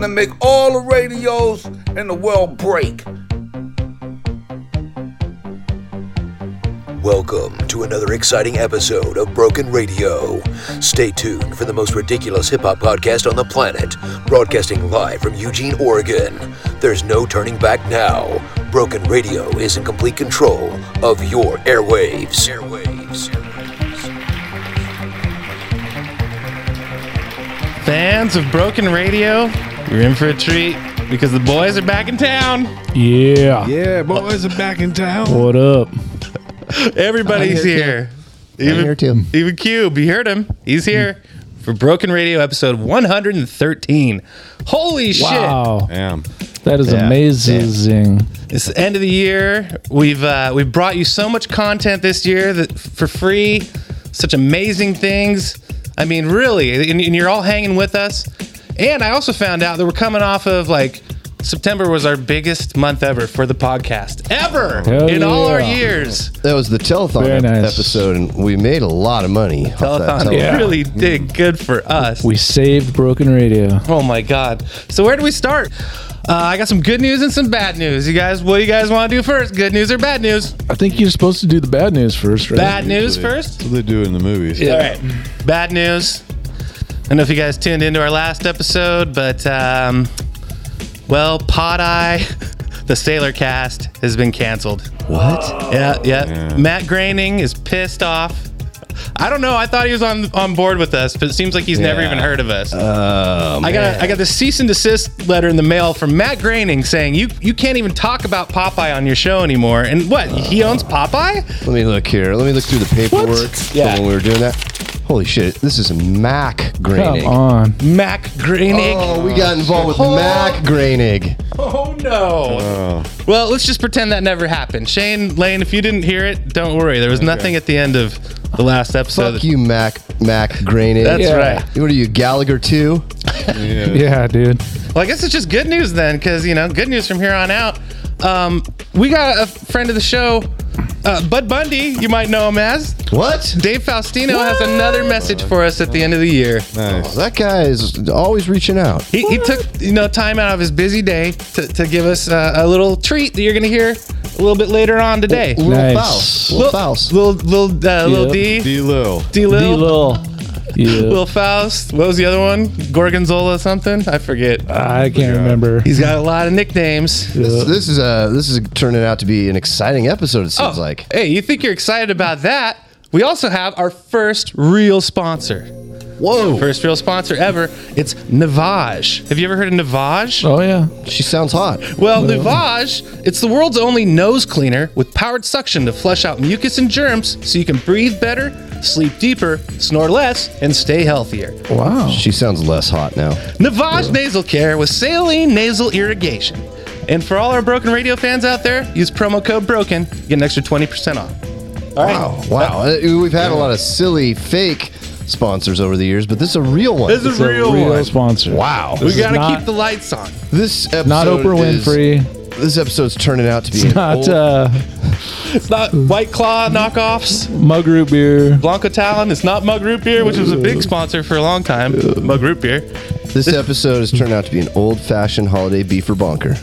gonna make all the radios in the world break. Welcome to another exciting episode of Broken Radio. Stay tuned for the most ridiculous hip hop podcast on the planet, broadcasting live from Eugene, Oregon. There's no turning back now. Broken Radio is in complete control of your airwaves. Airwaves. Fans of Broken Radio, you're in for a treat because the boys are back in town. Yeah. Yeah, boys are back in town. What up? Everybody's here. Even, here too. even Cube, you heard him. He's here for Broken Radio episode 113. Holy shit. Wow. Damn. That is Yeah. amazing. shit. It's the end of the year. We've uh, we've brought you so much content this year that for free, such amazing things. I mean, really, and, and you're all hanging with us. And I also found out that we're coming off of like September was our biggest month ever for the podcast ever Hell in all our years. That was the telethon Very nice. episode, and we made a lot of money. off that Telethon telethon. Yeah. really did good for us. We saved Broken Radio. Oh my god! So where do we start? Uh, I got some good news and some bad news. You guys, what do you guys want to do first? Good news or bad news? I think you're supposed to do the bad news first, right? Bad news Usually. first. That's what they do in the movies. All right. Bad news. I don't know if you guys tuned into our last episode, but um, well, Pod Eye, the Sailor Cast, has been canceled. What? Yeah, yeah, Yeah. Matt Groening is pissed off. I don't know. I thought he was on on board with us, but it seems like he's never even heard of us. Oh, I got a, I got the cease and desist letter in the mail from Matt Groening saying you you can't even talk about Popeye on your show anymore. And what? he owns Popeye? Let me look here. Let me look through the paperwork Yeah. when we were doing that. Holy shit! This is Mac Come on. Mac Groening. Oh, we got involved with oh. Mac Grainig. Oh no. Oh, Well, let's just pretend that never happened. Shane Lane, if you didn't hear it, don't worry. There was nothing at the end of the last episode. Fuck you, Mac Mac Grainig. That's Yeah. right. What are you, Gallagher too? yeah. Yeah, dude. Well, I guess it's just good news then, because you know, good news from here on out. Um, we got a friend of the show, uh, Bud Bundy. You might know him as What? Dave Faustino has another message for us at the end of the year. Nice. That guy is always reaching out. He, he took you know time out of his busy day to, to give us uh, a little treat that you're gonna hear a little bit later on today. Little Nice. Faust. Little Faust. Little little uh, little D D. Lil. D D Lil Lil. Yeah. Lil Faust. What was the other one? Gorgonzola something? I forget. I can't remember. He's got a lot of nicknames. This, this is uh this is turning out to be an exciting episode. It seems Oh, like. Hey, you think you're excited about that? We also have our first real sponsor. Whoa! First real sponsor ever. It's Navage. Have you ever heard of Navage? Oh, yeah. She sounds hot. Well, Navage, it's the world's only nose cleaner with powered suction to flush out mucus and germs so you can breathe better, sleep deeper, snore less, and stay healthier. Wow. She sounds less hot now. Navage Nasal Care with saline nasal irrigation. And for all our Broken Radio fans out there, use promo code BROKEN, get an extra 20% off. All right. Wow, wow. Uh, We've had a lot of silly fake sponsors over the years, but this is a real one. This is It's a real, one. sponsor. wow. We This is got to not- keep the lights on. This episode Not Oprah is- Winfrey. This episode's turning out to be an Not old- uh, It's not White Claw knockoffs. Mug Root Beer. Blanco Talon. It's not Mug Root Beer, which was a big sponsor for a long time. Mug Root Beer. this episode has turned out to be an old-fashioned holiday beef or bunker.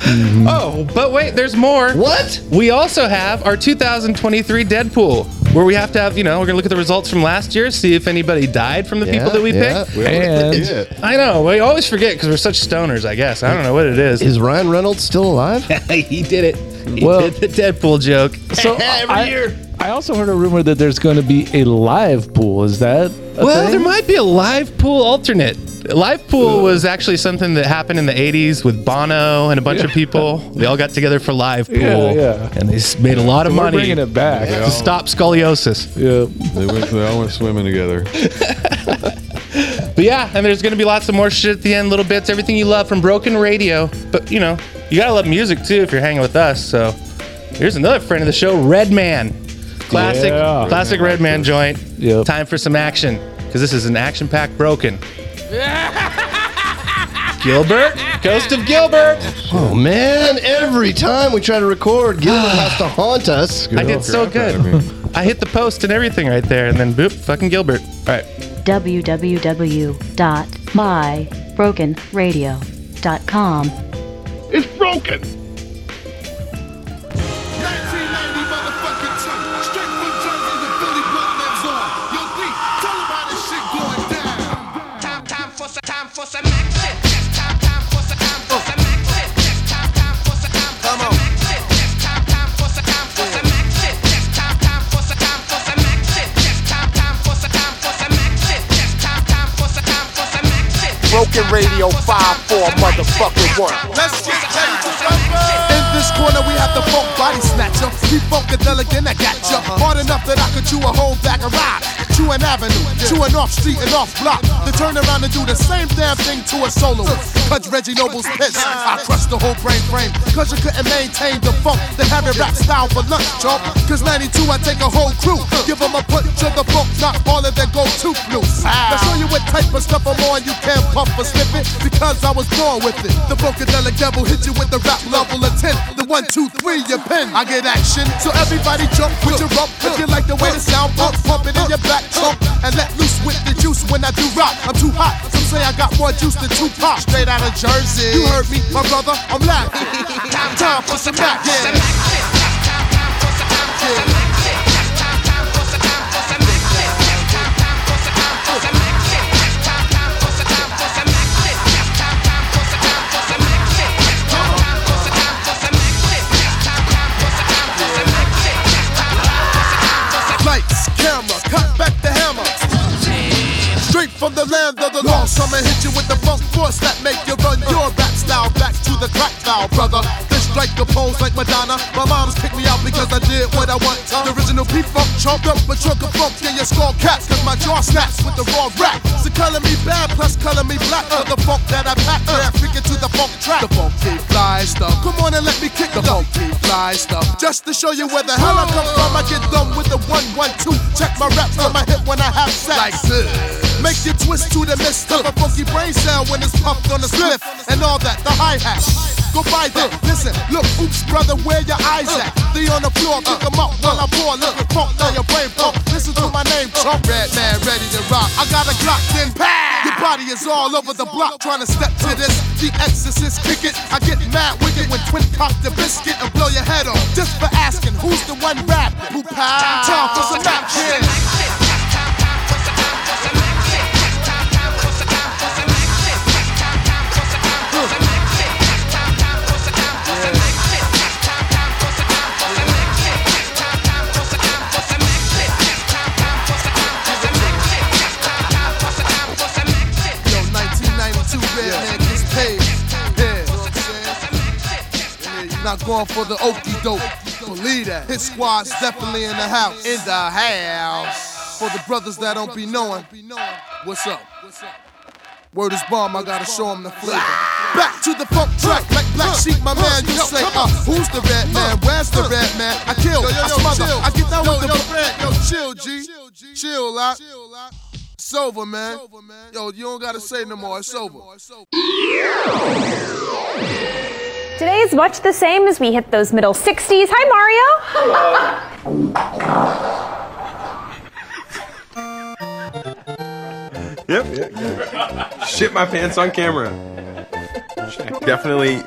Oh, but wait, there's more. What? We also have our 2023 Deadpool, where we have to have, you know, we're going to look at the results from last year, see if anybody died from the people that we yeah. picked. We And- always forget. I know. We always forget because we're such stoners, I guess. I don't know what it is. Is Ryan Reynolds still alive? he did it. He Well- did the Deadpool joke. So every I, year. I also heard a rumor that there's going to be a live pool. Is that a Well, thing? there might be a live pool alternate. Live pool was actually something that happened in the 80s with Bono and a bunch of people. They all got together for live pool. Yeah, yeah. And they made a lot of We're money bringing it back. to stop scoliosis. Yeah. They went. They all went swimming together. But yeah, and there's going to be lots of more shit at the end, little bits, everything you love from Broken Radio. But, you know, you got to love music too if you're hanging with us. So here's another friend of the show, Redman. Classic, Yeah. classic Redman joint. Yep. Time for some action because this is an action packed Broken. Gilbert, Ghost of Gilbert. Oh man! Every time we try to record, Gilbert has to haunt us. I did so good. I hit the post and everything right there, and then boop, fucking Gilbert. All right. www.mybrokenradio.com. It's broken. Action. Radio 5-4 motherfucking one. Let's get ready to rumble. In this corner, we have the funk body snatcher. He funkadelic and I got ya. Uh-huh. Hard enough that I could chew a whole bag of rock. Chew an avenue, to an off street and off block. To turn around and do the same damn thing to a soloist. Cause Reggie Noble's piss. I crushed the whole brain frame. Cause you couldn't maintain the funk. The heavy rap style for lunch, chump. Cause 92, I take a whole crew. Give them a punch of the funk, not all of their go to loose. Now show you what type of stuff I'm on. You can't puff or slip it. Because I was born with it. The Funkadelic devil hit you with the rap level of 10. The one, two, three, your pen. I get action. So everybody jump with your rump. If you like the way the sound pump, pump it in your back And let loose with the juice when I do rock. I'm too hot. Some say I got more juice than two Tupac. Straight out of Jersey. You heard me, my brother. I'm laughing. Time for some back. Yeah. Lights, from the land of the lost, I'ma hit you with the funk force that make you run your rap style back to the crack style, brother. This strike the pose like Madonna. My mom's kicked me out because I did what I want. The original P-Funk chomped up a chunk of funk in your skull caps, cause my jaw snaps with the raw rap. So color me bad, plus color me black for the funk that I pack. Yeah, figure to the funk track. The funky fly stuff. Come on and let me kick the funky fly stuff. Just to show you where the hell I come from, I get done with the one, one, two. Check my rap from my hip when I have sex. Like this. Make you twist to the mist of a funky brain cell when it's pumped on the spliff and all that, the hi hat. Go by there, listen, look, oops, brother, where your eyes at? They on the floor, pick 'em up while I pour, look at funk, now your brain pump. Listen to my name, Trump, red man, ready to rock. I got a Glock, then pow! Your body is all over the block trying to step to this. The exorcist kick it. I get mad wicked when twin cock the biscuit and blow your head off just for asking who's the one rap who pow. Time for some action. Not going for the okey doke. Believe that. His squad's definitely in the house. In the house. For the brothers that don't be knowing, what's up? Word is bomb, I gotta show him the flavor. Back to the funk track, like Black Sheep, my man. You say, uh, who's the red man? Where's the red man? I kill, I smother, I get down with the red. Yo, chill, G. Chill, lot. It's over, man. Yo, you don't gotta say no more. It's over. Today is much the same as we hit those middle 60s. Hi, Mario. Yep. Yep. Shit my pants on camera. Definitely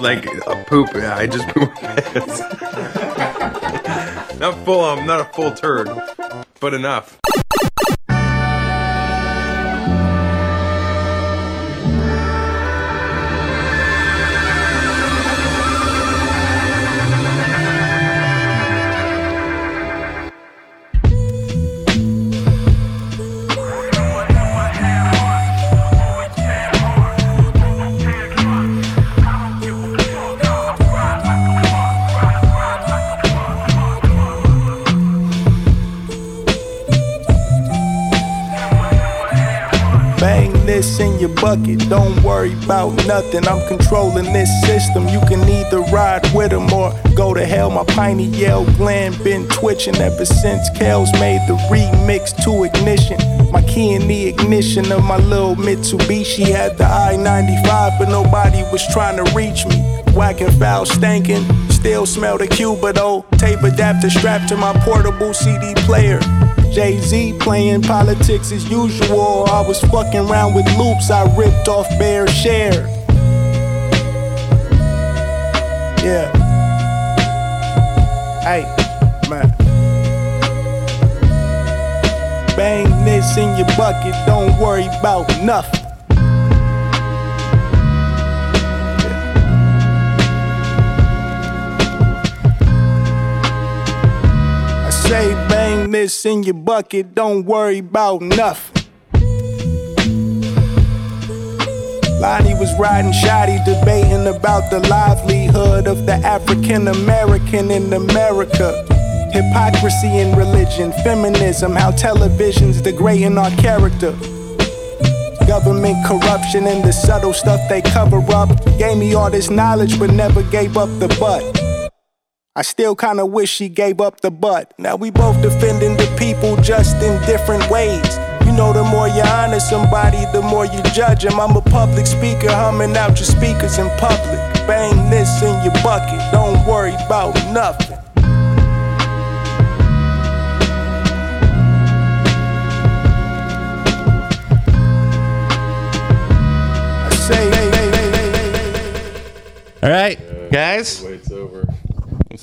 like a poop. Yeah, I just pooped my pants. not full. I'm not a full turd, but enough. Your bucket, don't worry about nothing. I'm controlling this system. You can either ride with 'em or go to hell. My pineal gland been twitching ever since Kels made the remix to ignition. My key in the ignition of my little Mitsubishi had the I 95, but nobody was trying to reach me. Whacking foul, stankin'. still smell the Cubido. Tape adapter strapped to my portable CD player. Jay Z playing politics as usual. I was fucking around with loops, I ripped off BearShare. Yeah. Hey, man. Bang this in your bucket, don't worry about nothing. This in your bucket, don't worry about nothing. Lonnie was riding shoddy, debating about the livelihood of the African American in America. Hypocrisy in religion, feminism, how television's degrading our character. Government corruption and the subtle stuff they cover up. Gave me all this knowledge, but never gave up the butt. I still kinda wish she gave up the butt. Now we both defending the people just in different ways. You know, the more you honor somebody, the more you judge them. I'm a public speaker, humming out your speakers in public. Bang this in your bucket, don't worry about nothing. I say, hey, hey, hey, hey, hey. All right, guys. Wait's over. It's a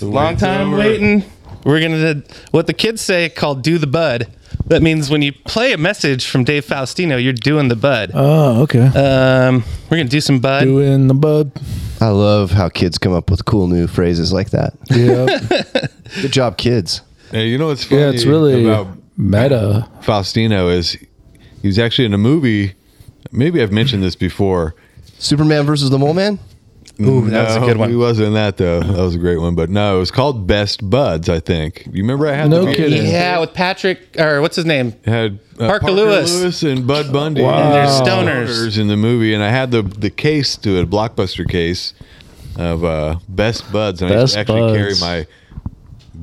long time waiting. We're gonna what the kids say called "do the bud." That means when you play a message from Dave Faustino, you're doing the bud. Oh, okay. Um, we're gonna do some bud. Doing the bud. I love how kids come up with cool new phrases like that. Yeah. Good job, kids. Hey, you know what's funny yeah, it's really about meta. Faustino is he was actually in a movie. Maybe I've mentioned this before. Superman versus the Mole Man? Ooh, that was a good one. He wasn't in that though. That was a great one. But no, it was called Best Buds. I think. You remember I had No the kidding. Yeah, with Patrick or what's his name? had uh, Parker Lewis. Lewis. and Bud Bundy. Wow. And They're there's stoners. in the movie, and I had the the case to it, a blockbuster case of uh, Best Buds, and Best I used to actually Buds. carry my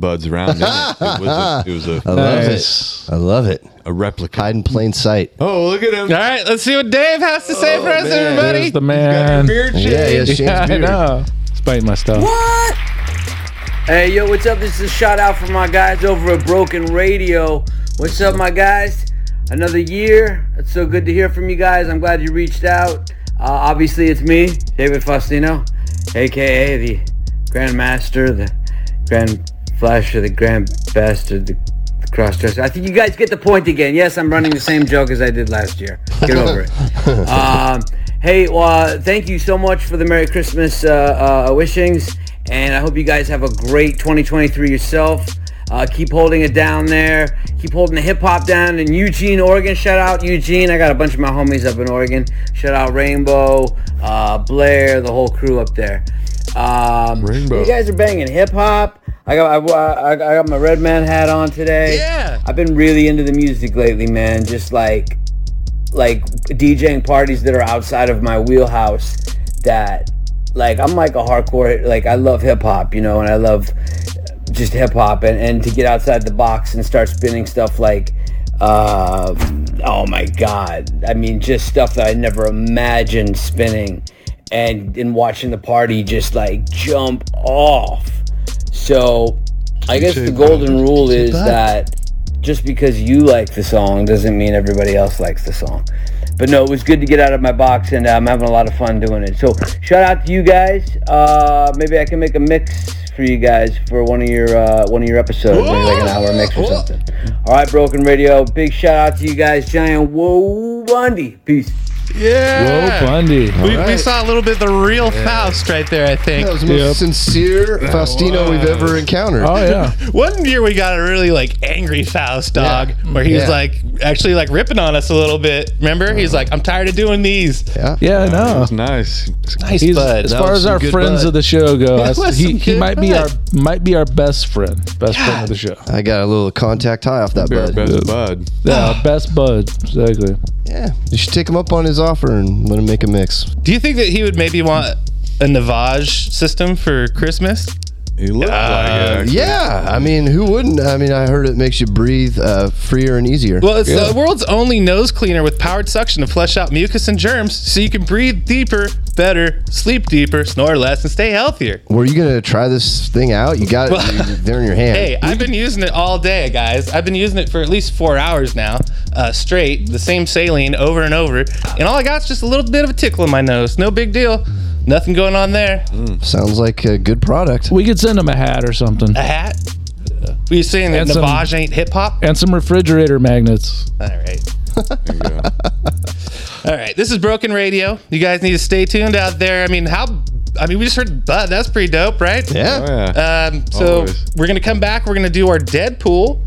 buds around. In it. It was a, it was a, I love Nice. it. I love it. a replica. Hide in plain sight. Oh, look at him! All right, let's see what Dave has to say for us, man. everybody. There's the Got your man. beard Yeah, shaved. yes, Yeah, I know. It's biting my stuff. What? Hey, yo, what's up? This is a shout out from my guys over at Broken Radio. What's up, my guys? Another year. It's so good to hear from you guys. I'm glad you reached out. Uh, obviously, it's me, David Faustino, aka the Grandmaster, the Grand Flasher, the Grand Bastard, the, the Crossdresser. I think you guys get the point again. Yes, I'm running the same joke as I did last year. Get over it. Um, hey, well, thank you so much for the Merry Christmas uh, uh, wishings, and I hope you guys have a great 2023 yourself. Uh, keep holding it down there. Keep holding the hip hop down in Eugene, Oregon. Shout out Eugene. I got a bunch of my homies up in Oregon. Shout out Rainbow, uh, Blair, the whole crew up there. Um, Rainbow. You guys are banging hip hop. I got I, I, I got my Redman hat on today. Yeah. I've been really into the music lately, man. Just like like DJing parties that are outside of my wheelhouse that like I'm like a hardcore like I love hip hop, you know, and I love just hip hop and, and to get outside the box and start spinning stuff like uh, oh my god. I mean just stuff that I never imagined spinning and and watching the party just like jump off. So I guess the golden rule is that just because you like the song doesn't mean everybody else likes the song. But no, it was good to get out of my box, and uh, I'm having a lot of fun doing it. So shout out to you guys. Uh, maybe I can make a mix for you guys for one of your uh, one of your episodes, maybe like an hour mix or something. All right, Broken Radio. Big shout out to you guys, Giant Whoa Bundy. Peace. Yeah. Whoa, Bundy. We, we saw a little bit of the real Faust right there, I think. That was the most Yep. sincere Faustino we've ever encountered. Oh yeah. One year we got a really like angry Faust dog, where he was Yeah. like actually like ripping on us a little bit. Remember? Uh-huh. He's like, I'm tired of doing these. Yeah. Yeah, I That know. was nice. Nice He's, bud. as far as our friends bud. of the show go, I- he, he good might be our might be our best friend, best friend of the show. I got a little contact high off that Be bud. best bud. Yeah, best bud. Exactly. Yeah. You should take him up on his offer and let him make a mix. Do you think that he would maybe want a Navage system for Christmas? He looked like it. actually. Yeah, I mean, who wouldn't? I mean, I heard it makes you breathe uh, freer and easier. Well, it's the world's only nose cleaner with powered suction to flush out mucus and germs so you can breathe deeper, better, sleep deeper, snore less, and stay healthier. Were you gonna try this thing out? You got Well- it there in your hand. Hey, I've been using it all day, guys. I've been using it for at least four hours now, uh, straight, the same saline over and over. And all I got is just a little bit of a tickle in my nose. No big deal. Nothing going on there. Sounds like a good product. We could send them a hat or something. A hat? Were you saying that And some- Navage ain't hip hop? And some refrigerator magnets. All right. All right. This is Broken Radio. You guys need to stay tuned out there. I mean, how? I mean, we just heard Bud. That's pretty dope, right? Yeah. Oh, yeah. Um, so Always. we're gonna come back. We're gonna do our Deadpool,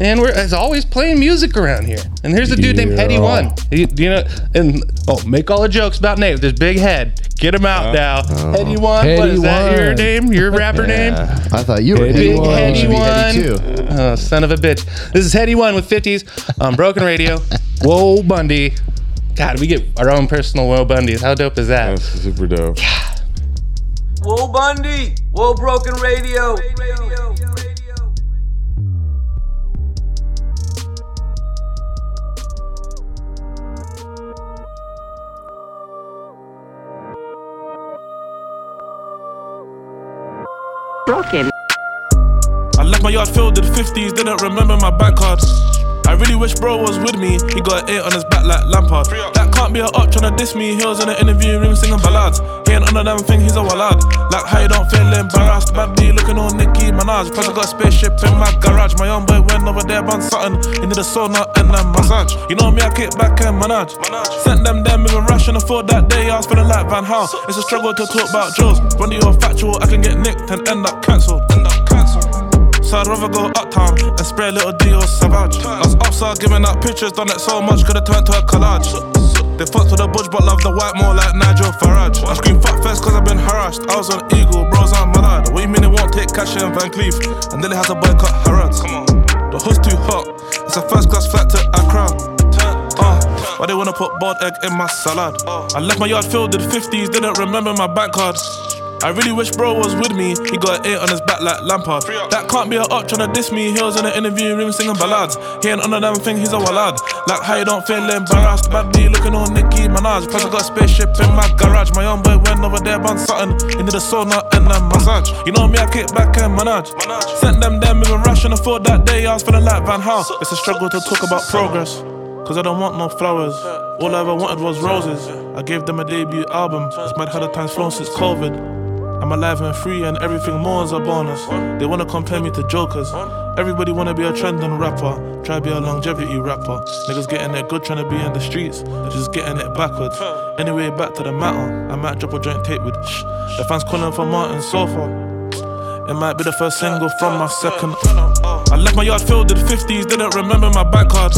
and we're as always playing music around here. And there's a dude named Headie One. You, you know, and oh, make all the jokes about Nate with his big head. Get him out now. Oh. Headie One. what Heady is that? Your name? Your rapper name? I thought you were Heady heady Big one. Heady You should be One. heady too. Oh, son of a bitch. This is Headie One with 50s on Broken Radio. Whoa, Bundy. God, we get our own personal Whoa Bundys. How dope is that? That's super dope. Whoa Bundy, Whoa Broken Radio. Broken. I left my yard filled with 50s, didn't remember my bank card. I really wish bro was with me. He got an eight on his back like Lampard. That can't be a up tryna diss me. He was in the interview room singing ballads. He ain't on the damn thing, he's a wallad. Like how you don't feel embarrassed. Bad B looking on Nicki Minaj. Plus I got a spaceship in my garage. My young boy went over there on something. He need a sauna and a massage. You know me, I kick back and manage. Sent them them a rush and afford that day. I was feeling like Van Hal. It's a struggle to talk about Joes. When you're factual, I can get nicked and. End up cancelled. So I'd rather go uptown and spray a little Dior Sauvage. I was upside giving out pictures, done it so much, could've turned to a collage. They fucked with the budge, but love the white more like Nigel Farage. I scream fuck first cause I've been harassed. I was on Eagle, bros, I'm mad. What you mean it won't take cash in Van Cleef? And then it has to boycott Harrods. Come on. The hood's too hot. It's a first class flight to Accra. Uh, why they wanna put boiled egg in my salad? I left my yard filled with 50s, didn't remember my bank card. I really wish bro was with me. He got an eight on his back like Lampard. That can't be a up tryna diss me. He was in the interview room singing ballads. He ain't on the damn thing, he's a wallad. Like how you don't feel embarrassed. Bad B looking on Nicki Minaj. Plus I got a spaceship in my garage. My young boy went over there on something. He need a sauna and a massage. You know me, I kick back and manage. Sent them them with a rush and afford that day. I was feeling like Van Hal. It's a struggle to talk about progress. Cause I don't want no flowers. All I ever wanted was roses. I gave them a debut album. It's mad how the time's flown since COVID. I'm alive and free and everything more is a bonus. They wanna compare me to jokers. Everybody wanna be a trending rapper. Try to be a longevity rapper. Niggas getting it good trying to be in the streets. Just getting it backwards. Anyway, back to the matter. I might drop a joint tape with shh. The fans calling for Martin Sofa. It might be the first single from my second. I left my yard filled with 50s, didn't remember my bank card.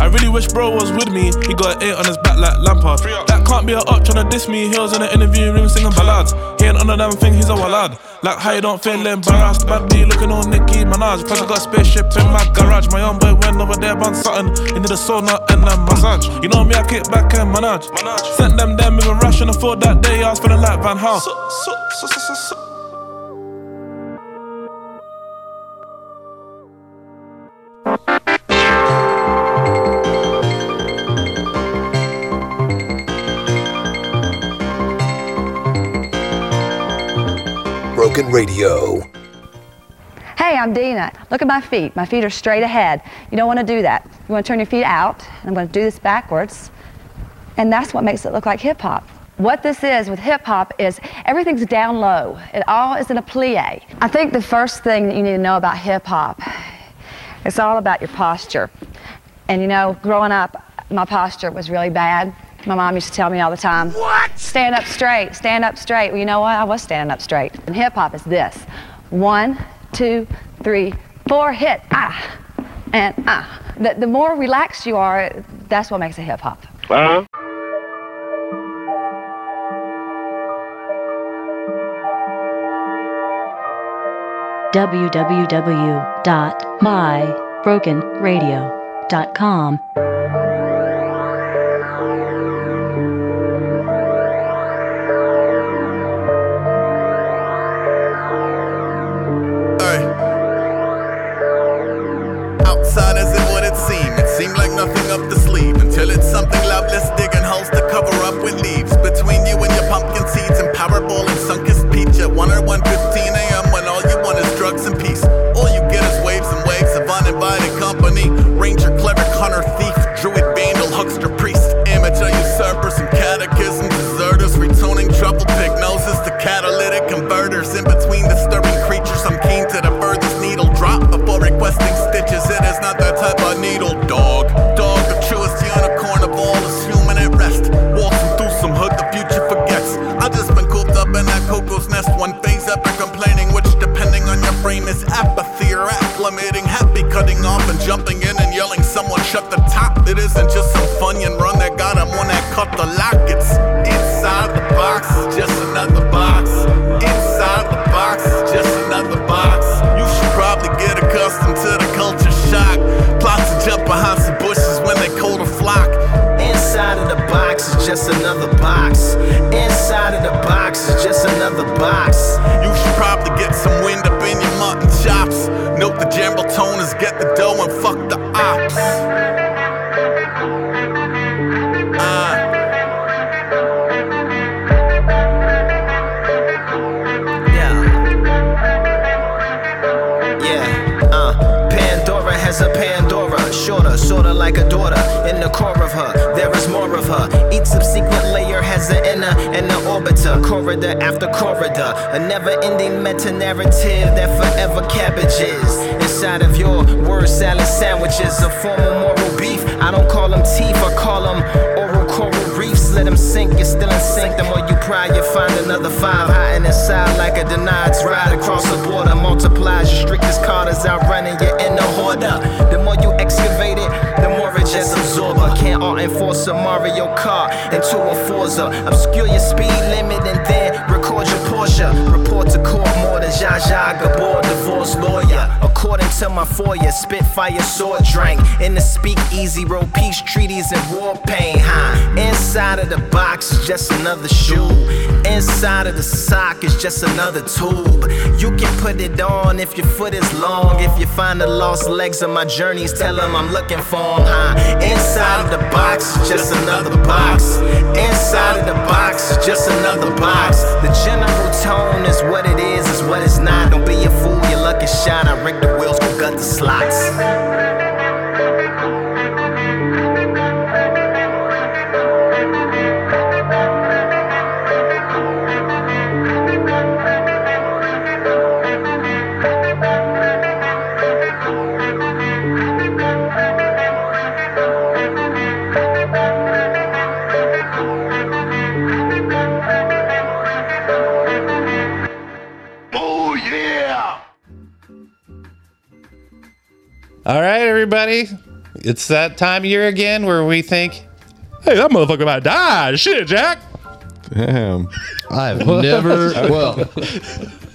I really wish bro was with me. He got an eight on his back like Lampard. That can't be a up tryna diss me. He was in the interview room singing ballads. He ain't on the damn thing, he's a wallad. Like how you don't feel embarrassed. Bad B looking on Nicki Minaj. Plus I got a spaceship in my garage. My young boy went over there on something. He need a sauna and a massage. You know me, I kick back and manage. Sent them them with a rush and afford that day. I was feeling like Van Hal. Radio. Hey, I'm Dina. Look at my feet. My feet are straight ahead. You don't want to do that. You want to turn your feet out. I'm going to do this backwards. And that's what makes it look like hip hop. What this is with hip hop is everything's down low. It all is in a plie. I think the first thing that you need to know about hip hop, it's all about your posture. And you know, growing up, my posture was really bad. My mom used to tell me all the time, What? Stand up straight, stand up straight. Well, you know what? I was standing up straight. And hip hop is this one, two, three, four, hit, ah, and ah. The, the more relaxed you are, that's what makes a hip hop. Uh-huh. www.mybrokenradio.com. hunter, thief, druid, vandal, huckster, priest, amateur, usurpers, and catechism deserters. Retuning trouble pig noses to catalytic converters. Cutting off and jumping in and yelling, someone shut the top. It isn't just some funyun run that got him when that cut the lock. It's inside the box, just another box. Inside the box, just another box. You should probably get accustomed to the culture shock. Plots to jump behind some bushes when they cold a flock. Inside of the box is just another box. Inside of the box is just another box. You should probably get some wind up in your mutton chops. Note the general tone is get the dough and fuck the ops. Ah. Yeah, uh, Pandora has a Pandora, shorter, sorta like a daughter. In the core of her, there is more of her. Each subsequent layer has an inner and an orbiter, corridor after corridor. A never ending meta narrative that forever cabbages. Inside of your word salad sandwiches, a form of moral beef. I don't call them teeth, I call them oral coral reefs. Let them sink, you're still in sync. The more you pry, you find another five hiding inside like a denied ride across the border. Multiplies your strictest Carters outrunning you in the. The more you excavate just absorber. Can't all enforce a Mario Kart into a Forza. Obscure your speed limit and then record your Porsche. Report to court more than Zsa Zsa Gabor, divorce lawyer. According to my foyer, Spitfire sword drank in the speak easy, wrote peace treaties and war pain. Huh? Inside of the box is just another shoe. Inside of the sock is just another tube. You can put it on if your foot is long. If you find the lost legs of my journeys, tell them I'm looking for them. Huh? Inside of the box just another box. Inside of the box is just another box. The general tone is what it is, is what it's not. Don't be a fool, your luck is shot. I rig the wheels, go gut the slots. All right, everybody. It's that time of year again where we think, hey, that motherfucker about to die. Shit, Jack. Damn. I've never. Well,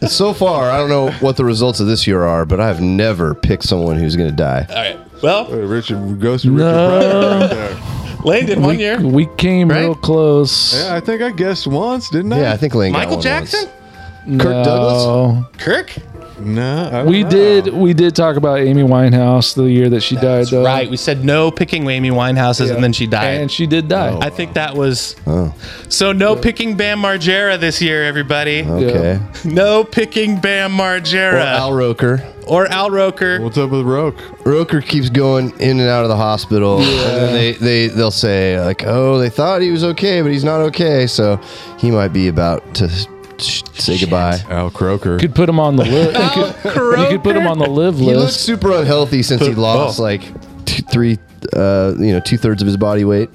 so far, I don't know what the results of this year are, but I've never picked someone who's going to die. All right. Well, Richard goes to Richard No. Pryor right there. Lane did one we, year. we came Right? real close. Yeah, I think I guessed once, didn't I? Yeah, I think Lane got Michael one Jackson? once. Kirk Douglas? No. Kirk? No, I don't We know. did. We did talk about Amy Winehouse the year that she died. Though. right. We said no picking Amy Winehouses, and then she died. and she did die. I think that was Oh, so. No picking Bam Margera this year, everybody. okay. No picking Bam Margera. Or Margera Al Roker. or Al Roker. What's up with Roke? Roker keeps going in and out of the hospital, and then they, they they'll say like, "Oh, they thought he was okay, but he's not okay, so he might be about to sh- say goodbye." Al Croker. could put him on the list. you, could, you could put him on the live list. He looks list. super unhealthy since he lost oh. like two, three, uh, you know, two thirds of his body weight.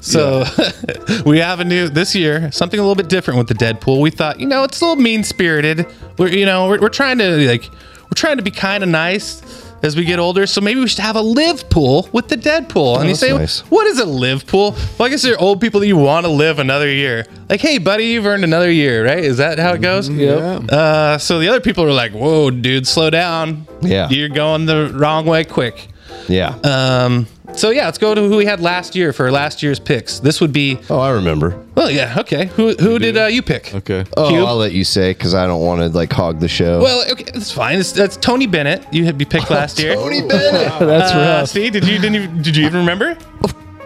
So we have a new this year something a little bit different with the Deadpool. We thought, you know, it's a little mean spirited. We're you know we're, we're trying to like we're trying to be kind of nice as we get older. So maybe we should have a live pool with the Deadpool. and you that's say, nice. what is a live pool? Well, I guess they're old people that you want to live another year. Like, hey, buddy, you've earned another year, right? Is that how it goes? Yeah. Uh, so the other people are like, whoa, dude, slow down. Yeah. You're going the wrong way quick. Yeah. Um, so yeah, let's go to who we had last year for last year's picks. This would be. Oh, I remember. Well, yeah, okay. Who who did uh, you pick? Okay. Oh, Cube? I'll let you say because I don't want to like hog the show. Well, okay, that's fine. It's, that's Tony Bennett. You had be picked last year. Tony Bennett. That's Uh, rough. see, did you didn't you, did you even remember?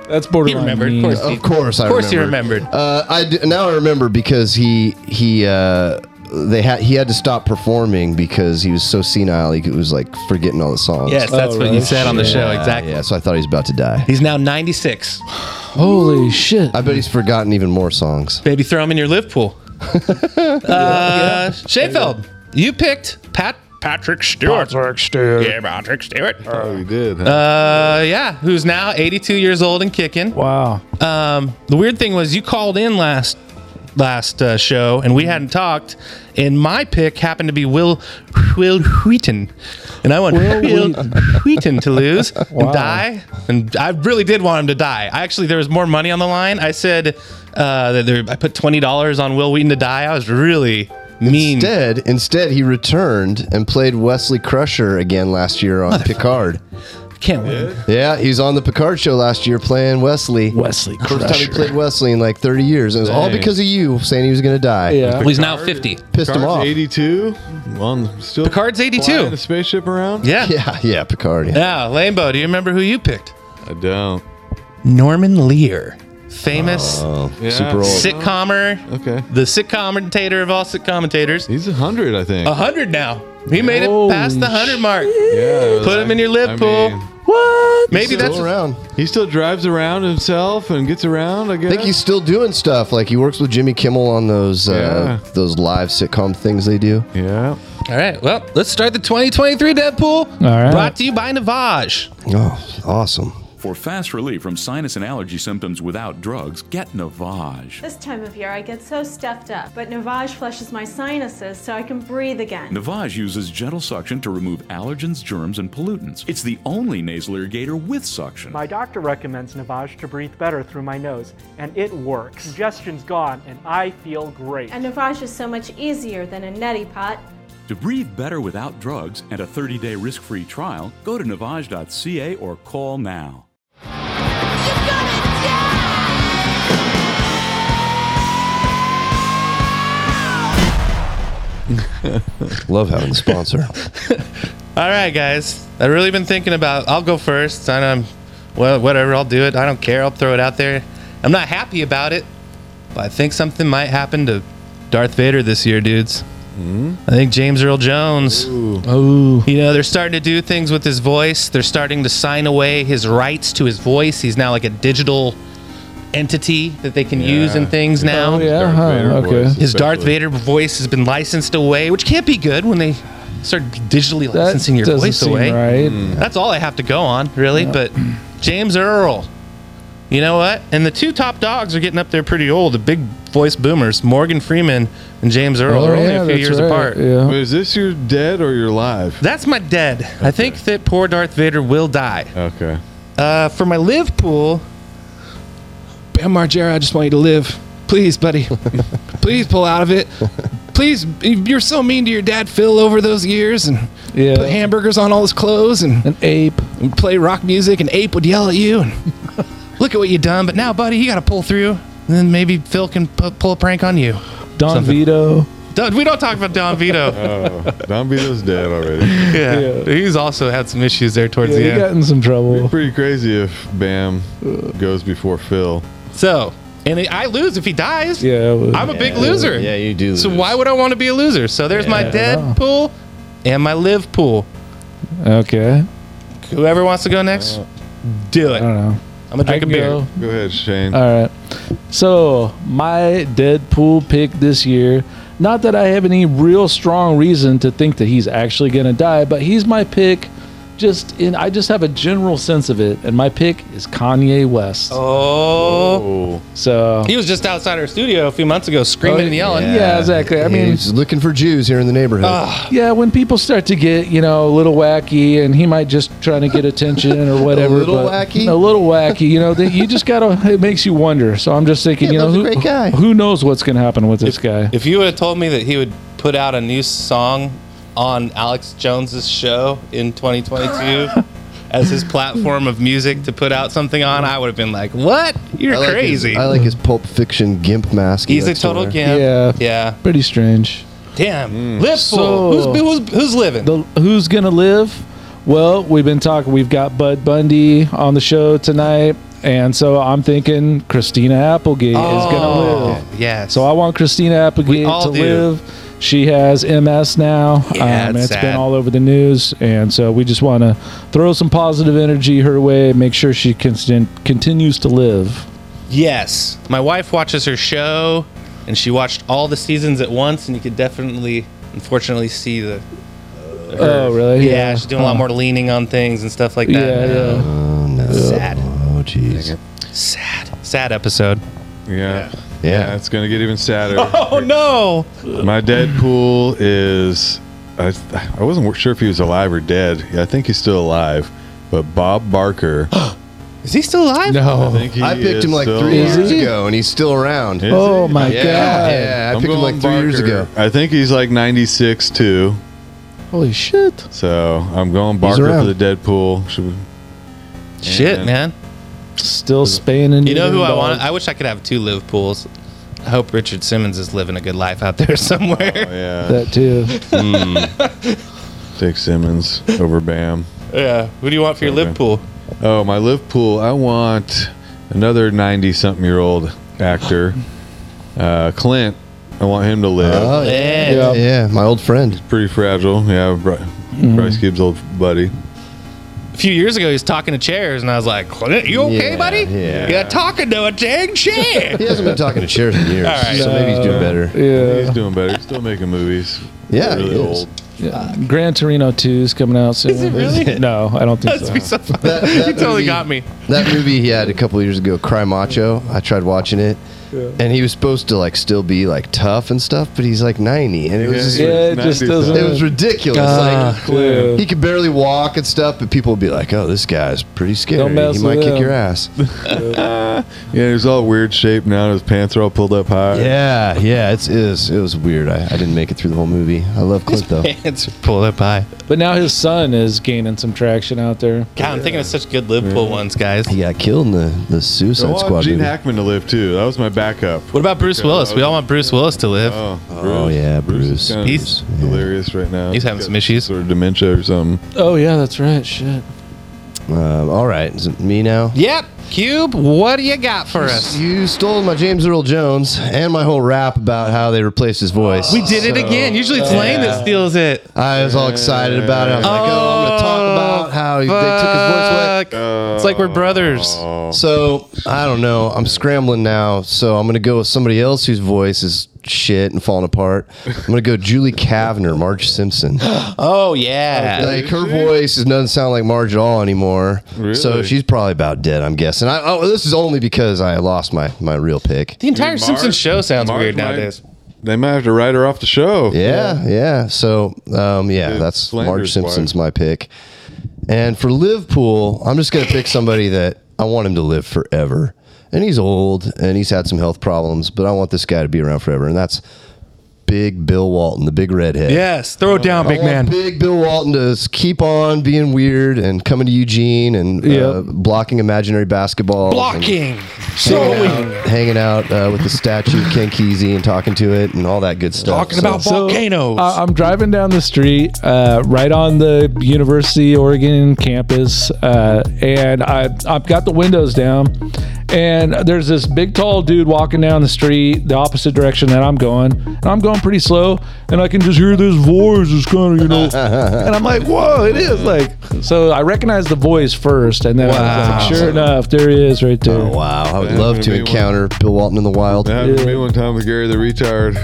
That's borderline. remembered, of mean. course. Of course, I Of course, you remember. remembered. Uh, I d- now I remember because he he uh, they had he had to stop performing because he was so senile. He was like forgetting all the songs. Yes, that's what you said on the show. Yeah, Exactly. Yeah, so I thought he was about to die. He's now 96. Holy shit! I bet he's forgotten even more songs. Maybe throw him in your live pool. uh, Sheffield, you picked Pat Patrick Stewart. Patrick Stewart. Yeah, Patrick Stewart. Oh, you did. Huh? Uh, yeah, who's now 82 years old and kicking. Wow. Um, the weird thing was you called in last last uh, show and we hadn't talked, and my pick happened to be Will Wil Wheaton, and I want Will Wil Wheaton. Wheaton to lose Wow. and die, and I really did want him to die. I actually there was more money on the line. I said uh, that there, I put twenty dollars on Wil Wheaton to die. I was really mean. Instead, instead he returned and played Wesley Crusher again last year on Picard. Can't win. Yeah, he was on the Picard show last year playing Wesley. Wesley First time he Crusher. played Wesley in like 30 years. And it was all Dang. because of you saying he was going to die. Yeah. Well, he's now 50. Pissed him off. 82. Well, still Picard's 82. flying the spaceship around. Yeah. Yeah, yeah, Picard. Yeah. Yeah, Lambo, do you remember who you picked? I don't. Norman Lear, famous Oh, Yeah. super old. sitcomer, Okay. the sitcommentator of all sitcommtators. He's a hundred, I think. A hundred now. He made it past the hundred mark. Yeah. Put him in your live pool. What? Maybe Still that's around. He still drives around himself and gets around. I I think he's still doing stuff. Like he works with Jimmy Kimmel on those uh, Yeah. those live sitcom things they do. Yeah. all right. Well, let's start the 2023 Deadpool. All right. Brought to you by Navage. Oh, awesome. For fast relief from sinus and allergy symptoms without drugs, get Navage. This time of year, I get so stuffed up, but Navage flushes my sinuses so I can breathe again. Navage uses gentle suction to remove allergens, germs, and pollutants. It's the only nasal irrigator with suction. My doctor recommends Navage to breathe better through my nose, and it works. Congestion's gone, and I feel great. And Navage is so much easier than a neti pot. To breathe better without drugs and a 30-day risk-free trial, go to navage.ca or call now. Love having the sponsor. All right, guys. I've really been thinking about. I'll go first. I know. I'm- Well, whatever. I'll do it. I don't care. I'll throw it out there. I'm not happy about it, but I think something might happen to Darth Vader this year, dudes. Hmm? I think James Earl Jones. Oh. You know, they're starting to do things with his voice. They're starting to sign away his rights to his voice. He's now like a digital entity that they can use in things now. Oh, yeah, Darth huh, Vader okay. voice, His Darth especially. Vader voice has been licensed away, which can't be good when they start digitally That licensing your doesn't voice seem away. right. That's all I have to go on, really. But James Earl, you know what? And the two top dogs are getting up there pretty old. The big voice boomers, Morgan Freeman and James Earl, are only a few Oh, that's years right. apart. But Yeah. is this your dead or your live? That's my dead. I think that poor Darth Vader will die. Okay. Uh, for my live pool, Bam Margera, I just want you to live. Please, buddy. Please pull out of it. Please, you're so mean to your dad Phil over those years and Yeah. put hamburgers on all his clothes and, An ape. and play rock music and Ape would yell at you and look at what you done. But now, buddy, you got to pull through. And then maybe Phil can pu- pull a prank on you. Don Something. Vito. Don, we don't talk about Don Vito. Oh, Don Vito's dead already. yeah. Yeah. he's also had some issues there towards Yeah, the he end. got in some trouble. Pretty crazy if Bam uh. goes before Phil. So, and I lose if he dies. Yeah. it I'm a big loser. Yeah, you do. So lose. why would I want to be a loser? So there's my Yeah. dead pool and my live pool. Okay. Whoever wants to go next, uh, do it. I it. don't know. I'm gonna drink a can beer. go. Go ahead, Shane. All right. So my Deadpool pick this year. Not that I have any real strong reason to think that he's actually gonna die, but he's my pick. Just in, I just have a general sense of it, and my pick is Kanye West. Oh, So he was just outside our studio a few months ago, screaming and yelling. Yeah, exactly. I mean, he's looking for Jews here in the neighborhood. Ah, yeah, when people start to get you know a little wacky, and he might just trying to get attention or whatever. a little but- wacky? a little wacky. You know, that you just gotta. It makes you wonder. So I'm just thinking, Yeah, you know, who, great guy. who knows what's gonna happen with this guy? If you would have told me that he would put out a new song on Alex Jones's show in 2022 as his platform of music to put out something on, I would have been like, "What? You're I like crazy." His, I like his Pulp Fiction gimp mask. he He's a total wear. gimp. Yeah. Yeah. Pretty strange. Damn. Mm. Live So- Who's, who's, who's living? The, who's gonna live? Well, we've been talking. We've got Bud Bundy on the show tonight. and so I'm thinking Christina Applegate is Oh, gonna live. yes. So I want Christina Applegate to do. live. She has MS now. Yeah, um, it's it's sad. been all over the news, and so we just want to throw some positive energy her way. Make sure she con- continues to live. Yes. My wife watches her show, and she watched all the seasons at once, and you could definitely, unfortunately, see the. Oh, really? Yeah, Yeah. she's doing a lot more leaning on things and stuff like that. Yeah, now. yeah. Oh no. Sad. Oh jeez. Sad. Sad episode. Yeah. Yeah. It's gonna get even sadder. Oh no! My Deadpool is. I, I wasn't sure if he was alive or dead. I think he's still alive. But Bob Barker. Is he still alive? No. I think he I picked him like three alive. years ago, and he's still around. Is Oh he? my yeah, god! yeah. I I'm picked him like three years ago. I think he's like 96 too. Holy shit! So I'm going Barker for the Deadpool. Should we- Shit, And- man. Still spanning. You know who I want? I wish I could have two live pools. I hope Richard Simmons is living a good life out there somewhere. Oh yeah. that too. Dick Simmons over Bam. yeah. Who do you want for your live pool? Oh, my Liverpool. I want another 90 something year old actor. Uh, Clint. I want him to live. Oh Yeah. yeah, yeah. My old friend. Pretty fragile. Yeah, Bri- Bryce Gibbs' old buddy. A few years ago, he was talking to chairs, and I was like, "Clint, you okay, Yeah, buddy? yeah. You're talking to a dang chair." He hasn't been talking to chairs in years, All right. so maybe he's doing better. Yeah. He's doing better. He's still making movies. Yeah, really he is. old. Yeah. Gran Torino 2 is coming out soon. Is it really? No, I don't think That'd so. be so fun. That- that you totally movie- got me. That movie he had a couple years ago, Cry Macho. I tried watching it, and he was supposed to like still be like tough and stuff, but he's like ninety, and it was Yeah, just, Yeah, it just doesn't. it was ridiculous. Ah, like yeah. he could barely walk and stuff, but people would be like, "Oh, this guy's pretty scary. Don't mess He might with kick him." your ass." Yeah, he's all weird shape now. His pants are all pulled up high. yeah, yeah, it's it was, it was weird. I, I didn't make it through the whole movie. I love Clint though. Pants are pulled up high. But now his son is gaining some traction out there. God, I'm thinking of such good live pool ones, guys. He got killed in the the Suicide Squad Gene movie. Hackman to live too. That was my backup. What about Bruce Willis? We all want Bruce Willis to live. Oh, Oh, yeah, is Bruce. kind of He's- delirious right now. he's having got some issues. Sort of dementia or something. Oh yeah, that's right. Shit. Um, all right, is it me now? Yep. Cube, what do you got for us? You stole my James Earl Jones and my whole rap about how they replaced his voice. We did it again. Usually it's Lane that steals it. I was all excited about it. I was like, oh, I'm going to talk about they took his voice away. Fuck. It's like we're brothers. So I don't know. I'm scrambling now. So I'm gonna go with somebody else whose voice is shit and falling apart. I'm gonna go Julie Kavner, Marge Simpson. Oh yeah. like her voice is, doesn't sound like Marge at all anymore. So Really? she's probably about dead. I'm guessing. I, oh, this is only because I lost my my real pick. The entire Marge- Simpsons show sounds Marge weird might- nowadays. They might have to write her off the show. Yeah, yeah. So, um, yeah, Good that's slander's Marge Simpson's why. my pick. And for Liverpool, I'm just gonna pick somebody that I want him to live forever. And he's old and he's had some health problems, but I want this guy to be around forever. And that's Big Bill Walton, the big redhead. Yes, throw it down, I big want man. Big Bill Walton to keep on being weird and coming to Eugene and uh, Yep. blocking imaginary basketball. Blocking. Hanging out, hanging out uh, with the statue of Ken Kesey and talking to it and all that good stuff. Talking about So- volcanoes. I- I'm driving down the street, uh, right on the University of Oregon campus, uh, and I, I've got the windows down. And there's this big, tall dude walking down the street, the opposite direction that I'm going. And I'm going pretty slow, and I can just hear this voice. It's kind of, you know. and I'm like, whoa, it is like. So I recognize the voice first, and then I was Wow. like, sure enough, there he is right there. Oh wow! I would That love to to me one- encounter Bill Walton in the wild. That happened to me Yeah. one time with Gary the retard.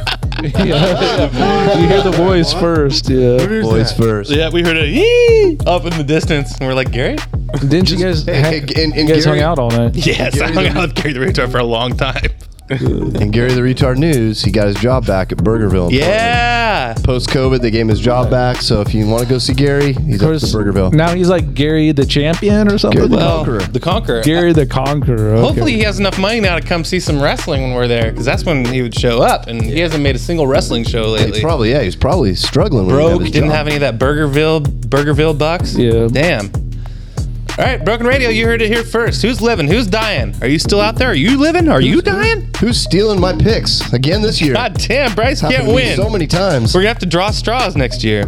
Yeah. you hear the voice first, yeah. Voice first. yeah, we heard it yee up in the distance, and we're like, Gary? Didn't you guys? Hey, hang- hey, and- and you guys Gary- hung out all night. Yes, I hung out with Gary the Retard for a long time. And Gary the Retard News, he got his job back at Burgerville. Yeah. Post COVID, they gave him his job back. So if you want to go see Gary, he's up to Burgerville. Now he's like Gary the champion or something. Gary the Well, Conqueror. the Conqueror. Gary the Conqueror. okay. Hopefully he has enough money now to come see some wrestling when we're there, because that's when he would show up, and he hasn't made a single wrestling show He's lately. probably yeah, he's probably struggling. when he got Broke, his didn't job. have any of that Burgerville Burgerville bucks. Yeah. Damn. All right, Broken Radio, you heard it here first. Who's living? Who's dying? Are you still out there? Are you living? Are you dying? Who's stealing my picks again this year? God damn, Bryce Happened can't to me win. so many times. We're gonna have to draw straws next year.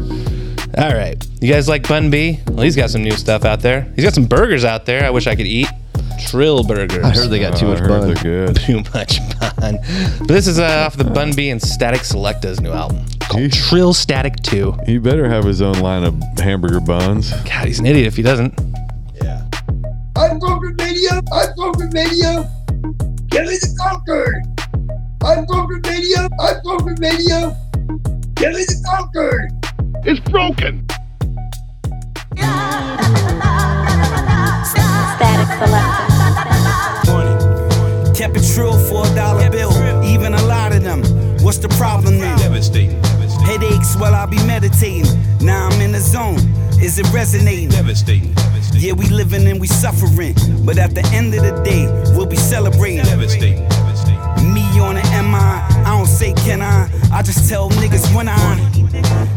All right, you guys like Bun B? Well, he's got some new stuff out there. He's got some burgers out there. I wish I could eat. Trill Burgers. I heard they got too Oh, I much heard bun. they're good. Too much bun. But this is uh, off the Bun B and Statik Selektah's new album called TrillStatik 2. He better have his own line of hamburger buns. God, he's an idiot if he doesn't. I'm Broken Radio. I'm Broken Radio. Kelly the Conquered. I'm Broken Radio. I'm Broken Radio. Kelly the Conquered. It's broken. Statik Selektah. Kept it true for a dollar bill, even a lot of them. What's the problem then? Devastating. Headaches while I be meditating. Now I'm in the zone. Is it resonating? Devastating. Devastating. Yeah, we living and we suffering, but at the end of the day, we'll be celebrating. Devastating. Me on the MI, I don't say can I, I just tell niggas when I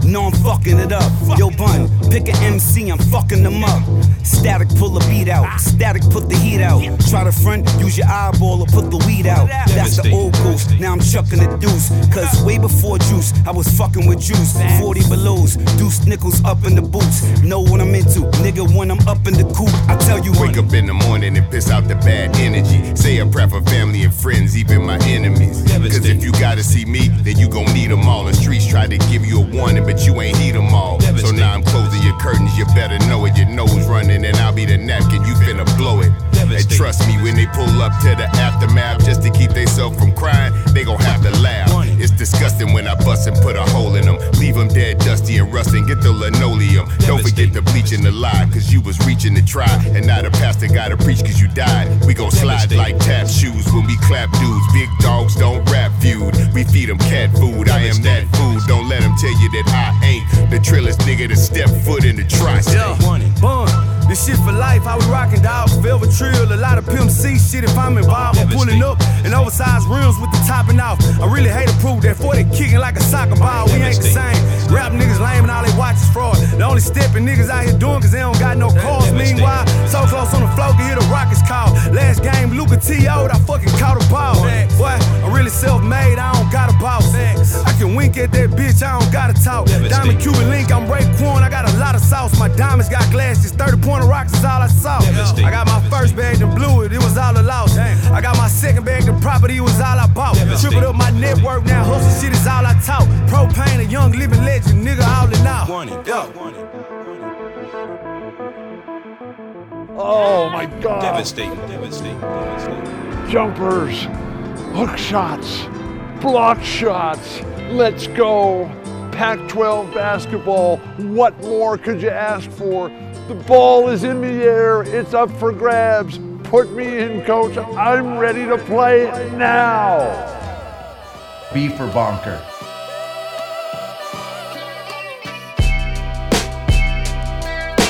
know I'm fucking it up. Yo, bun, pick a MC, I'm fucking them up. Static, pull a beat out. Static, put the heat out. Try to front, use your eyeball or put the weed out. That's the old ghost. Now I'm chucking the deuce. Cause way before juice, I was fucking with juice. 40 belows, deuce nickels up in the boots. Know what I'm into, nigga, when I'm up in the coop. I tell you Wake up in the morning and piss out the bad energy. Say a prayer for family and friends, even my enemies. Cause if you gotta see me, then you gon' need them all. The streets try to give you a warning, but you ain't heed them all. So now I'm closing your curtains, you better know it. Your nose running, and I'll be the napkin, you finna blow it. And trust me, when they pull up to the aftermath just to keep themselves from crying, they gon' have to laugh. It's disgusting when I bust and put a hole in them. Leave them dead, dusty, and rusting. Get the linoleum. Don't forget the bleach and the lie, cause you was reaching to try. And now the pastor gotta preach cause you died. We gon' slide like tap shoes when we clap dudes. Big dogs don't rap feud. We feed them cat food. I am that food. Don't let them tell you that I ain't the trillest nigga to step foot in the tri Yeah. This shit for life, how we rockin' dog. Velvet trill, a lot of Pimp C shit. If I'm involved, I'm pulling up in oversized rims with the topping off. I really hate to prove that 40 kicking like a soccer ball. We ain't the same. Rap niggas lame and all they watch is fraud. The only stepping niggas out here doing cause they don't got no cars. Meanwhile, so close on the floor, can hear the Rockets call. Last game, Luka T.O.'d, I fucking caught a ball. Boy, I'm really self made, I don't got a boss. I can wink at that bitch, I don't gotta talk. Diamond Cuban Link, I'm Ray Quan, I got a lot of sauce. My diamonds got glasses, 30 pointer rocks is all I saw. I got my first bag, the blew it, it was all a loss. I got my second bag, the property was all I bought. Tripled up my network, now hustle shit is all I talk. Propain, a young living legend, nigga, all in all. Yo. Oh my god. Devastating. Devastating. Jumpers, hook shots, block shots. Let's go. Pac 12 basketball. What more could you ask for? The ball is in the air. It's up for grabs. Put me in, coach. I'm ready to play now. B for bonker.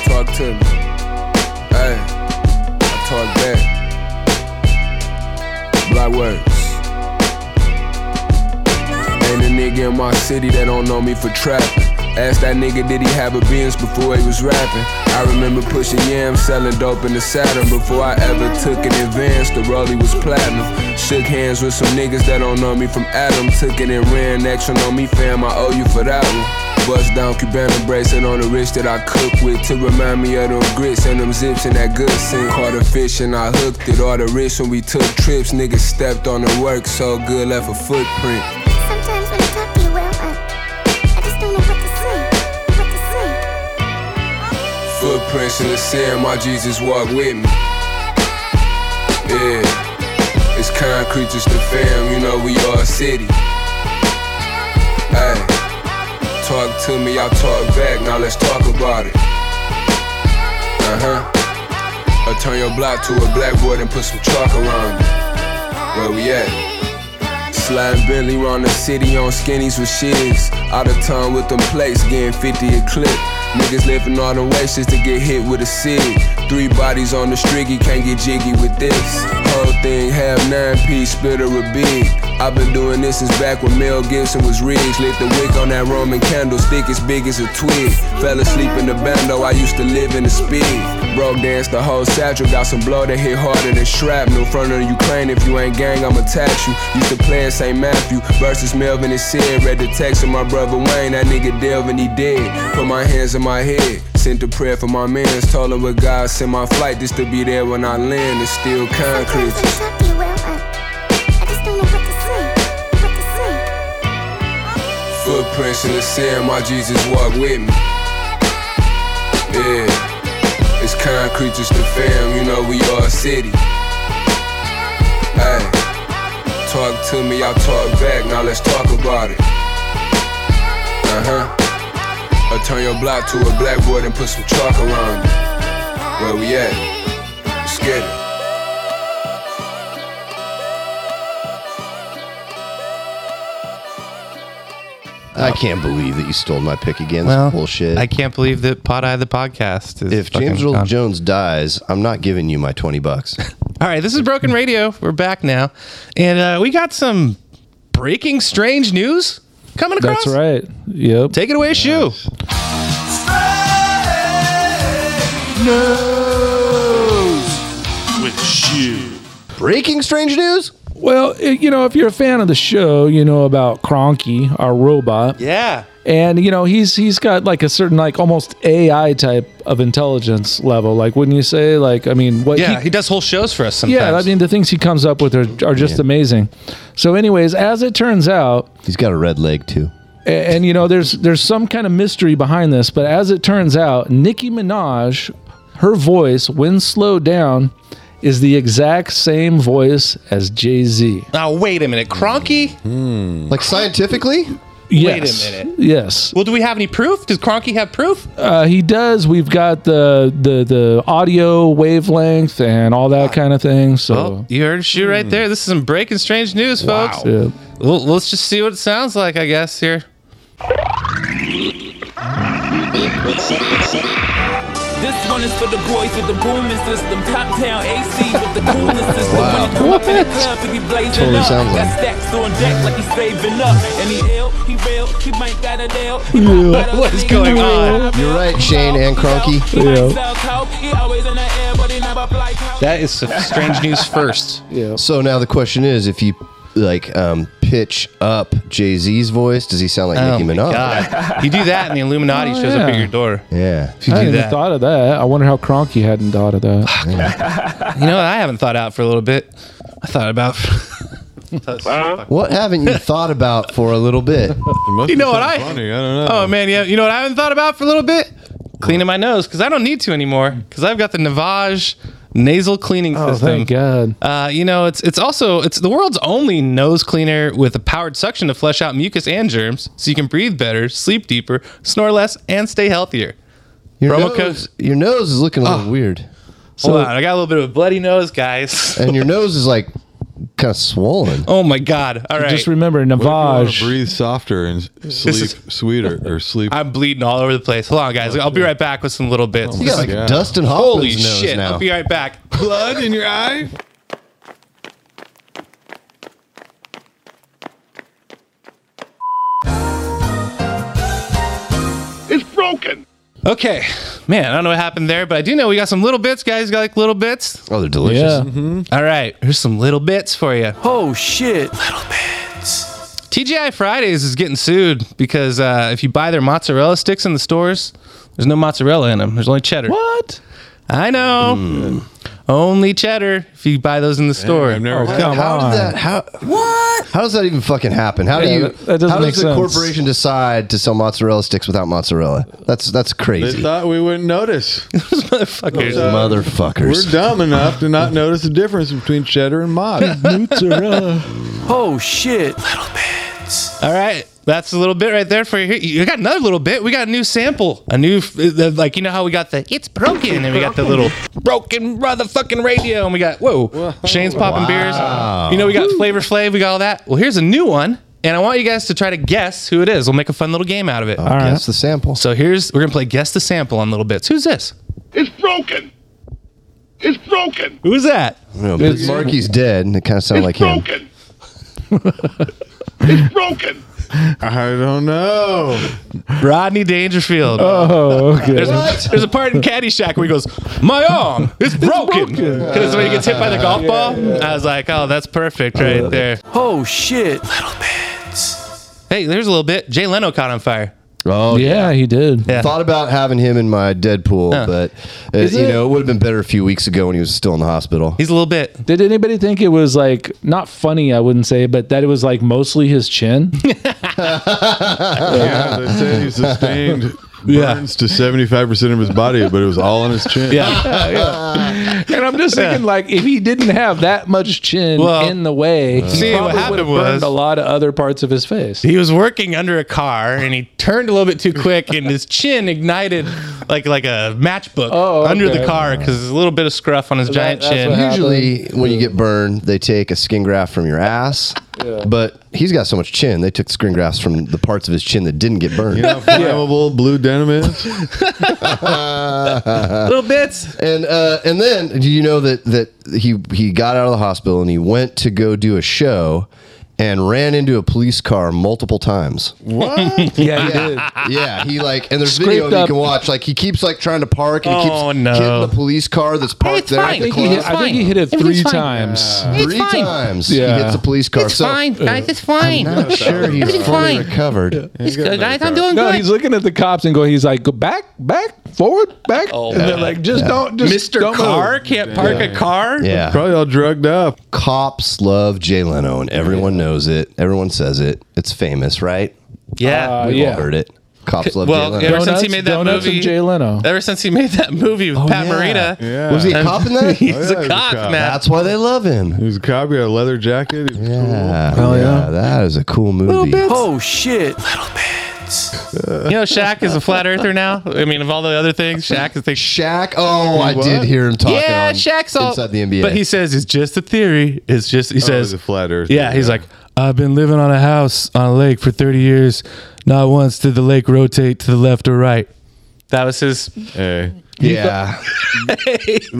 Talk to me. Hey, I talk back. Black words. Ain't a nigga in my city that don't know me for trapping. Ask that nigga did he have a Benz before he was rapping. I remember pushing yams, selling dope in the Saturn before I ever took an advance. The rollie was platinum. Shook hands with some niggas that don't know me from Adam. Took it and ran extra on me, fam. I owe you for that one. Bust down Cubana bracelet on the wrist that I cook with to remind me of them grits and them zips and that good scent. Caught a fish and I hooked it. All the wrists when we took trips, niggas stepped on the work so good left a footprint. Footprints in the sand, my Jesus walk with me. Yeah, it's concrete, just the fam, you know we all city. Hey, talk to me, I'll talk back, now let's talk about it. Uh huh. Or turn your block to a blackboard and put some chalk around it. Where we at? Sliding Bentley the city on skinnies with shiz. Out of town with them plates, getting 50 a clip. Niggas living all the ways just to get hit with a cig. Three bodies on the striggy, can't get jiggy with this. Whole thing half nine piece, split or a big. I've been doing this since back when Mel Gibson was Riggs. Lit the wick on that Roman candlestick as big as a twig. Fell asleep in the bando, I used to live in the speed. Broke dance the whole satchel, got some blow that hit harder than shrapnel. Front of the Ukraine, if you ain't gang, I'ma tax you. Used to play in St. Matthew versus Melvin and Sid. Read the text of my brother Wayne, that nigga Delvin, he dead. Put my hands in my head. Sent a prayer for my mans. Told him with God sent my flight just to be there when I land. It's still concrete. Talk you well, I just don't know what to say. What to say. Footprints in the sand, my Jesus walk with me. Yeah, it's concrete, just the fam, you know we are a city. Hey, talk to me, I'll talk back, now let's talk about it. Uh huh. Or turn your block to a blackboard and put some chalk around it. Where we at? Let's get it. I can't believe that you stole my pick again. Well, That's bullshit. I can't believe that Pot Eye the podcast is. if James Earl. Jones dies, I'm not giving you my 20 bucks. All right, this is Broken Radio. We're back now, and uh, we got some breaking strange news coming across. That's right. Yep. Take it away, Shoe. With Shoe. Breaking strange news? Well, you know, if you're a fan of the show, you know about Cronky, our robot. Yeah. And you know, he's he's got like a certain like almost AI type of intelligence level. Like wouldn't you say? Like I mean, what Yeah, he, he, does whole shows for us sometimes. yeah, I mean the things he comes up with are, are just amazing. So, anyways, as it turns out, He's got a red leg too. a- and, you know, there's there's some kind of mystery behind this, but as it turns out, Nicki Minaj, her voice when slowed down, is the exact same voice as Jay Z. Now wait a minute, Cronky. Hmm. Like scientifically? Yes. Wait a minute. Yes. Well, do we have any proof? Does Cronky have proof? Uh, he does. We've got the the the audio wavelength and all that kind of thing. So Well, you heard Shoe right there. This is some breaking strange news, folks. Yeah. Well, let's just see what it sounds like, I guess, here. This one is for the boys with the booming system. Top down AC with the coolest system. Wow. When you come up in the club, he be blazing Totally up. sounds Got like- stacks on deck like he's saving up. And he ill, he real, he might got a nail. He Yeah. might got a What is going he on? You're right, Shane and Cronky. Yeah. sell coke. He always in the air, but he never fly coke. That is strange news first. yeah. So now the question is if you like um, pitch up Jay Z's voice, does he sound like Oh Nicki my Minaj? God. You do that and the Illuminati Oh, shows up at yeah. your door. Yeah. If you I do hadn't even that. thought of that. I wonder how Cronky hadn't thought of that. You know what I haven't thought out for a little bit? I thought about. What haven't you thought about for a little bit? You know what I- Funny. I don't know. oh, man. Yeah. You know what I haven't thought about for a little bit? Cleaning my nose because I don't need to anymore because I've got the Navage nasal cleaning system. Oh, system. thank God. Uh, you know, it's it's also it's the world's only nose cleaner with a powered suction to flush out mucus and germs, so you can breathe better, sleep deeper, snore less, and stay healthier. Your Promo nose, your nose is looking a little Oh. weird, Hold on, I got a little bit of a bloody nose, guys. and your nose is like kind of swollen. Oh my god! All right, Just remember, What if you wanna Navage. breathe softer and sleep is- sweeter or sleep. I'm bleeding all over the place. Hold on, guys. I'll be right back with some little bits. You got like Yeah. Dustin Holy nose shit! now. I'll be right back. blood in your eye. It's broken. Okay, man. I don't know what happened there, but I do know we got some little bits, guys. Got like little bits. oh, they're delicious. Yeah. All right, here's some little bits for you. Oh shit. Little bits. TGI Fridays is getting sued because uh, if you buy their mozzarella sticks in the stores, there's no mozzarella in them. There's only cheddar. What? I know. Only cheddar if you buy those in the store. I've never Oh, come how on. did that? How what? How does that even fucking happen? How do Yeah, you? that- that doesn't how make does the sense. corporation decide to sell mozzarella sticks without mozzarella? That's that's They crazy. thought we wouldn't notice. Motherfuckers. We're dumb enough to not notice the difference between cheddar and mod. Mozzarella. Oh shit. Little bits. All right. That's a little bit right there for you. You got another little bit. We got a new sample. A new, uh, like, you know how we got the it's broken and we got the little broken motherfucking radio and we got, whoa, Shane's popping beers. You know, we got Flavor Flav. We got all that. Well, here's a new one. And I want you guys to try to guess who it is. We'll make a fun little game out of it. All right. Guess the sample. So here's, we're going to play Guess the Sample on little bits. Who's this? It's broken. It's broken. Who's that? No, but Marky's dead, and it kind of sounded like him. Broken. it's broken. I don't know. Rodney Dangerfield. Oh, okay. There's, there's a part in Caddyshack where he goes, "My arm, it's broken." Because when he gets hit by the golf ball, I was like, "Oh, that's perfect right there." Oh shit. Hey, there's a little bit. Jay Leno caught on fire. Oh yeah, he did. Thought about having him in my Deadpool, Huh. but uh, Is you it- know it would have been better a few weeks ago when he was still in the hospital. He's a little bit. Did anybody think it was like not funny? I wouldn't say, but that it was like mostly his chin. yeah, they say he sustained Yeah. burns to 75% of his body, but it was all on his chin. yeah. And I'm just thinking, like, if he didn't have that much chin Well, in the way, he see, what probably happened would have burned was- a lot of other parts of his face. He was working under a car and he turned a little bit too quick and his chin ignited like like a matchbook Oh, under the car because there's a little bit of scruff on his giant chin. Usually, when you get burned, they take a skin graft from your ass. But he's got so much chin, they took the skin grafts from the parts of his chin that didn't get burned. You know how flammable blue denim is? Little bits. And uh, and then do you know that that he he got out of the hospital and he went to go do a show and ran into a police car multiple times. What? yeah, he did. Yeah, he like and there's Scraped video that you up- can watch. Like he keeps like trying to park and he keeps Oh, no. hitting the police car that's parked it's there. fine. At the I think, he club. hit, I think he hit it three times. Three times Yeah. he hits the police car. It's so fine, guys. It's fine. I'm not sure he's It's fully fine. recovered. It's good, guys. I'm doing No, good. he's looking at the cops and going, he's like, go back, back, forward, back. Oh, and they're like, just Yeah. don't, just Mr. don't Car move. can't park a car. Yeah. Probably all drugged up. Cops love Jay Leno, and everyone knows it. Everyone says it. It's famous, right? Yeah. Uh, We've yeah. all heard it. Cops love well, Jay Leno. ever since he Donuts- made that donuts movie, and Jay Leno. ever since he made that movie with Oh, Pat yeah. Morita, Yeah. Was he a cop in that? he's Oh, yeah, a he was a cop, cop. man. That's why they love him. He was a cop. He had a leather jacket. He was Yeah, Hell yeah, yeah. that is a cool movie. Oh shit. You know, Shaq is a flat earther now. I mean, of all the other things, Shaq is the Shaq. Oh, I What? did hear him talking. yeah, on Shaq's all inside the NBA. But he says it's just a theory. It's just he Oh, says he's a flat earther. Yeah, he's like, I've been living on a house on a lake for 30 years. Not once did the lake rotate to the left or right. That was his. Hey. Yeah, Look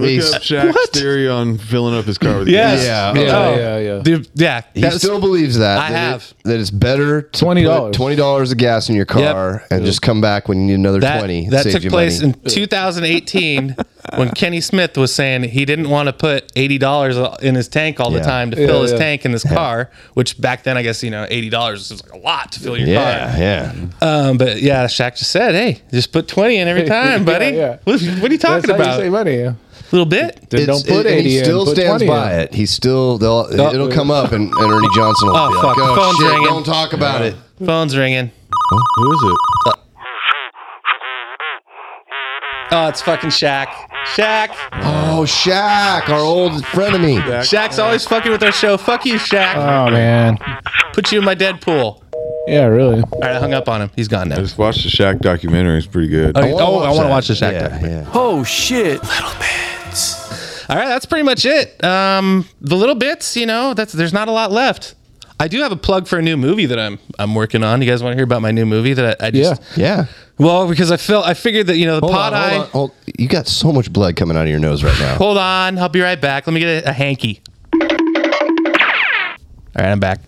He's- up Shaq's What? theory on filling up his car with Yes. yeah. Yeah, Oh. yeah, yeah. Dude, yeah. He that still believes that. I that have. It, that it's better to $20. put twenty dollars of gas in your car and just come back when you need another that, twenty. That saves took you place money. in 2018 when Kenny Smith was saying he didn't want to put $80 in his tank all the Yeah. time to Yeah, fill his yeah. tank in his car, which back then I guess, you know, $80 was like a lot to fill your yeah, car. yeah. Um, but yeah, Shaq just said, "Hey, just put twenty in every time, buddy." Yeah, yeah. What, what are you talking That's how about? you save money. Yeah. little bit. Then It's- don't put it- and 80 he in, still put stands 20 by in. it. He still they'll Oh. it'll come up and, and Ernie Johnson will Oh, be fuck, like, the "Oh phone's shit, ringing." don't talk about it." Phone's ringing. Who is it? Oh, it's fucking Shaq. Shaq. Oh, Shaq, our old friend of me. Shaq's always fucking with our show. Fuck you, Shaq. Oh, man. Put you in my Deadpool. Yeah, really. All right, I hung up on him. He's gone now. I now. just watched the Shaq documentary. It's pretty good. Oh, oh, I want to watch the Shaq. Yeah, documentary. yeah. Oh shit. Little bits. All right, that's pretty much it. Um, the little bits, you know, that's there's not a lot left. I do have a plug for a new movie that I'm I'm working on. You guys want to hear about my new movie that I, I just Yeah. yeah. well because I felt I figured that you know the Hold pod on, eye. hold on, hold- You got so much blood coming out of your nose right now. Hold on, I'll be right back. Let me get a, a hanky. All right, I'm back.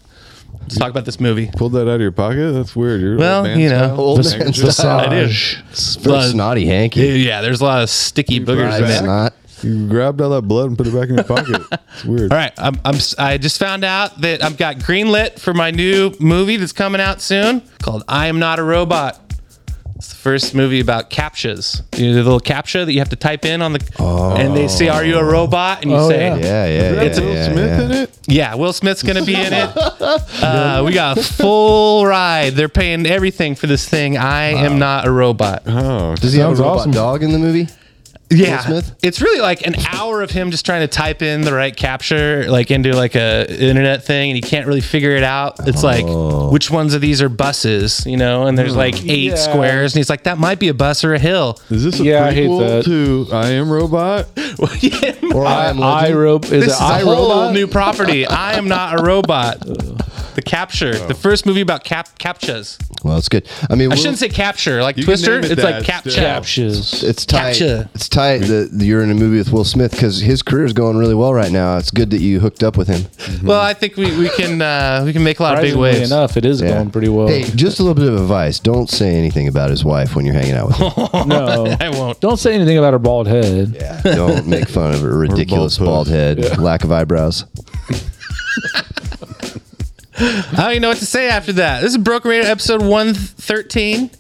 Let's talk about this movie. Pulled that out of your pocket? That's weird. You're Well, you know, style. Old Handkerchief? man style. I do. It's very snotty hanky. Yeah, yeah, there's a lot of sticky boogers in It's it. not. You grabbed all that blood and put it back in your pocket. It's weird. All right, I'm, I'm I just found out that I've got greenlit for my new movie that's coming out soon called I Am Not a Robot. It's the first movie about captchas. You know, the little captcha that you have to type in on the, and they say, "Are you a robot?" And you Oh, say, yeah. Yeah, yeah, yeah. It's a- Will yeah, Smith yeah. in it? Yeah, Will Smith's gonna be in it. Uh, we got a full ride. They're paying everything for this thing. I am not a robot. Oh, Does he have a Sounds robot awesome. dog in the movie? Yeah, Smith? it's really like an hour of him just trying to type in the right capture, like into like a internet thing, and he can't really figure it out. It's like oh. which ones of these are buses, you know? And there's like hmm. eight Yeah. squares, and he's like, that might be a bus or a hill. is this a Yeah, I hate prequel that. to I Am Robot? Or I, am I Legend? rope is this it is a I whole robot? new property. I am not a robot. Uh. The capture, the first movie about cap captchas. Well, it's good. I mean, I Will- shouldn't say capture, like You can Twister. name it It's that like captcha. still. Captures. it's tight. Captcha. It's tight that you're in a movie with Will Smith because his career is going really well right now. It's good that you hooked up with him. Well, I think we, we can uh, we can make a lot of big Surprisingly waves. enough, it is Yeah. going pretty well. Hey, just a little bit of advice: don't say anything about his wife when you're hanging out with him. no, I won't. don't say anything about her bald head. Yeah. Don't make fun of her ridiculous bald bald, puss. head, lack of eyebrows. I don't even know what to say after that. This is Broken Radio episode 113.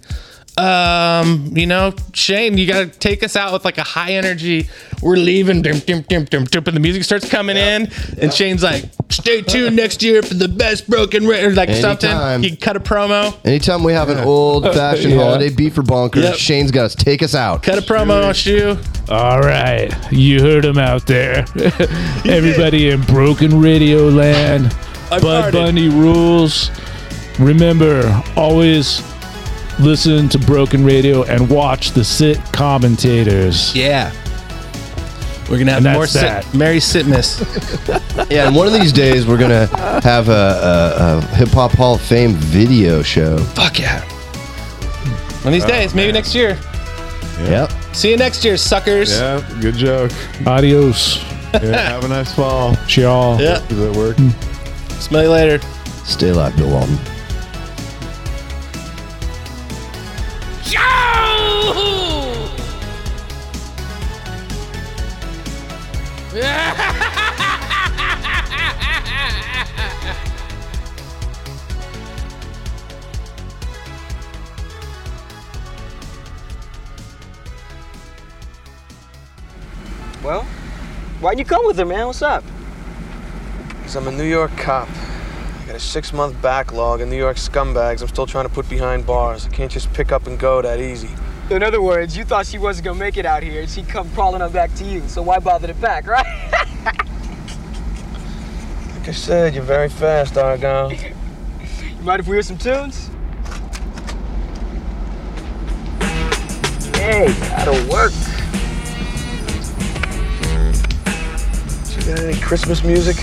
Um, you know, Shane, you gotta take us out with like a high energy. We're leaving, dim, dim, dim, dim, dim, and the music starts coming in, and Shane's like, "Stay tuned next year for the best broken record," like something. You cut a promo, Anytime we have an old fashioned Yeah. holiday beef or bonkers, Yep. Shane's got to take us out. cut a promo on shoe. All right, you heard him out there. Everybody in Broken Radio Land. I Bud farted. Bunny rules. Remember, always listen to Broken Radio and watch the sit commentators. Yeah. We're gonna have And that's more sit, that. Mary Sitmus. Yeah, and one of these days we're gonna have a, a, a hip hop Hall of Fame video show. Fuck yeah. One of these oh, days, maybe next year. Yep. See you next year, suckers. Yeah, good joke. Adios. Yeah, have a nice fall. Ciao. Yeah. Does that work? Smell you later. Stay alive, Bill Walton. Well, why'd you come with her, man? What's up? Because I'm a New York cop. I got a six month backlog, and New York scumbags I'm still trying to put behind bars. I can't just pick up and go that easy. In other words, you thought she wasn't gonna make it out here, and she'd come crawling on back to you. So why bother to pack, right? Like I said, you're very fast, Argyle. you mind if we hear some tunes? Hey, that'll work. You got any Christmas music?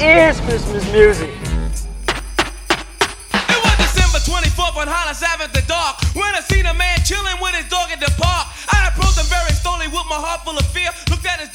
Is Christmas music. It was December 24th on Hollis Ave at the dark. When I seen a man chilling with his dog at the park, I approached him very slowly with my heart full of fear. Looked at his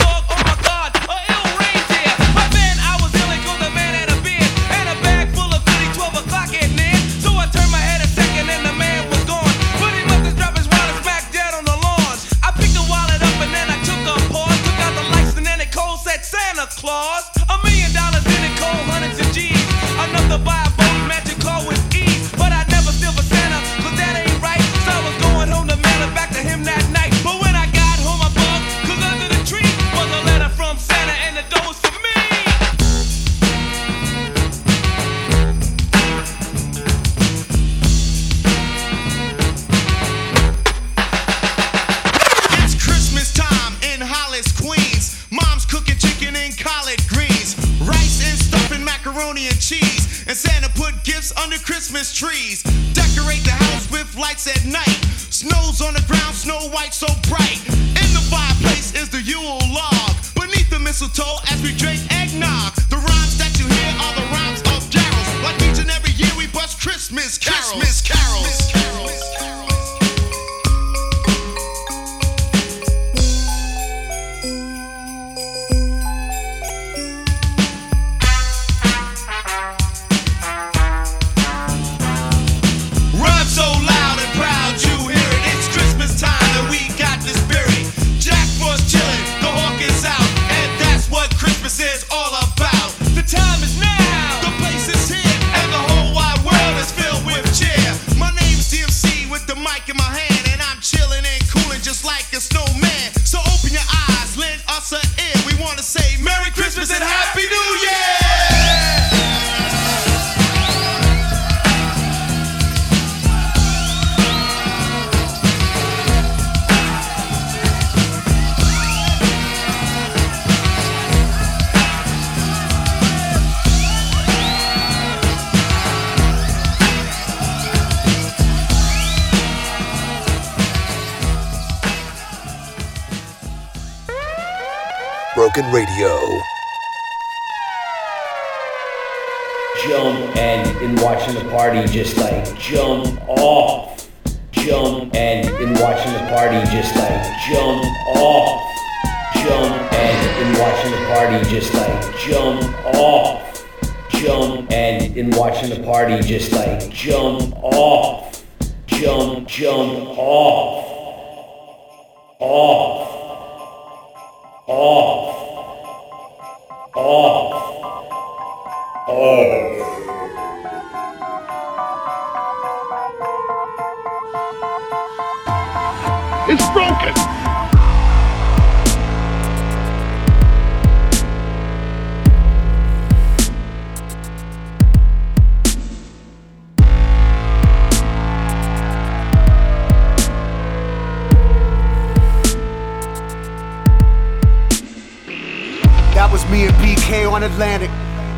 Radio. jump and in watching the party just like jump off. Jump and in watching the party just like jump off. Jump and in watching the party just like jump off. Jump and in watching the party just like jump off. Jump jump off. Off. Off off off Atlantic.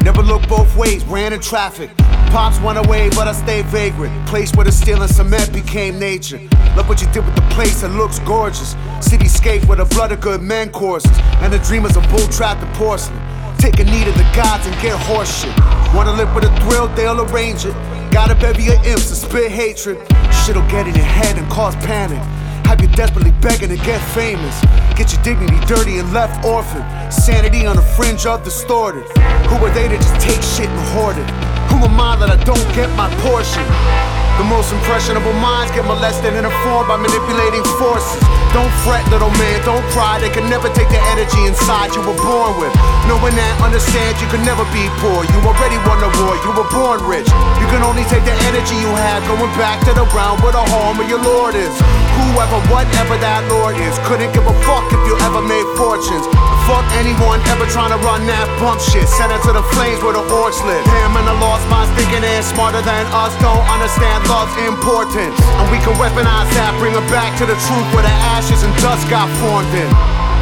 Never looked both ways, ran in traffic. Pops went away, but I stayed vagrant. Place where the steel and cement became nature. Look what you did with the place, it looks gorgeous. Cityscape where the blood of good men courses. And the dreamers of bull trapped in porcelain. Take a knee to the gods and get horseshit. Wanna live with a thrill, they'll arrange it. Got a bevy of imps to spit hatred. Shit'll get in your head and cause panic. Have you desperately begging to get famous? Get your dignity dirty and left orphaned. Sanity on the fringe of distorted. Who are they to just take shit and hoard it? Who am I that I don't get my portion? The most impressionable minds get molested and informed by manipulating forces. Don't fret, little man, don't cry. They can never take the energy inside you were born with. Knowing that, understand you can never be poor. You already won the war, you were born rich. You can only take the energy you have going back to the realm where the home of your lord is. Whoever, whatever that lord is, couldn't give a fuck if you ever made fortunes. Fuck anyone ever trying to run that bump shit. Send it to the flames where the orcs live. Him and the lost minds thinking they're smarter than us. Don't understand love's importance. And we can weaponize that, bring it back to the truth where the ashes and dust got formed in.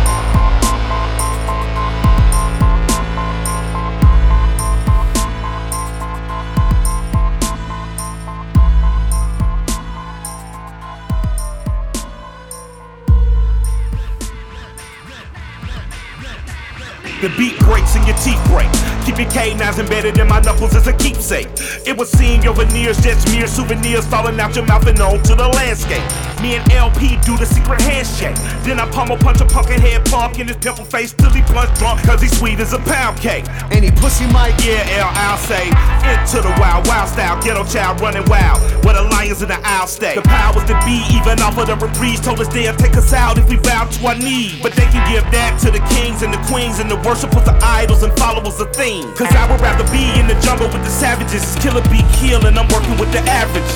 The beat breaks and your teeth break. Keep your canines embedded in my knuckles as a keepsake. It would seem your veneers just mere souvenirs falling out your mouth and onto the landscape. Me and LP do the secret handshake. Then I pummel punch a pumpkin head punk in his pimple face till he plunge drunk cause he's sweet as a pound cake. Any pussy might Yeah, L, I'll say. Into the wild, wild style, ghetto child running wild. Where the lions in the aisle stay. The powers that be, even off of the reprise, told us they'll take us out if we bow to our knees. But they can give that to the kings and the queens and the worshipers of idols and followers of things. Cause I would rather be in the jungle with the savages. Killer be kill and I'm working with the average.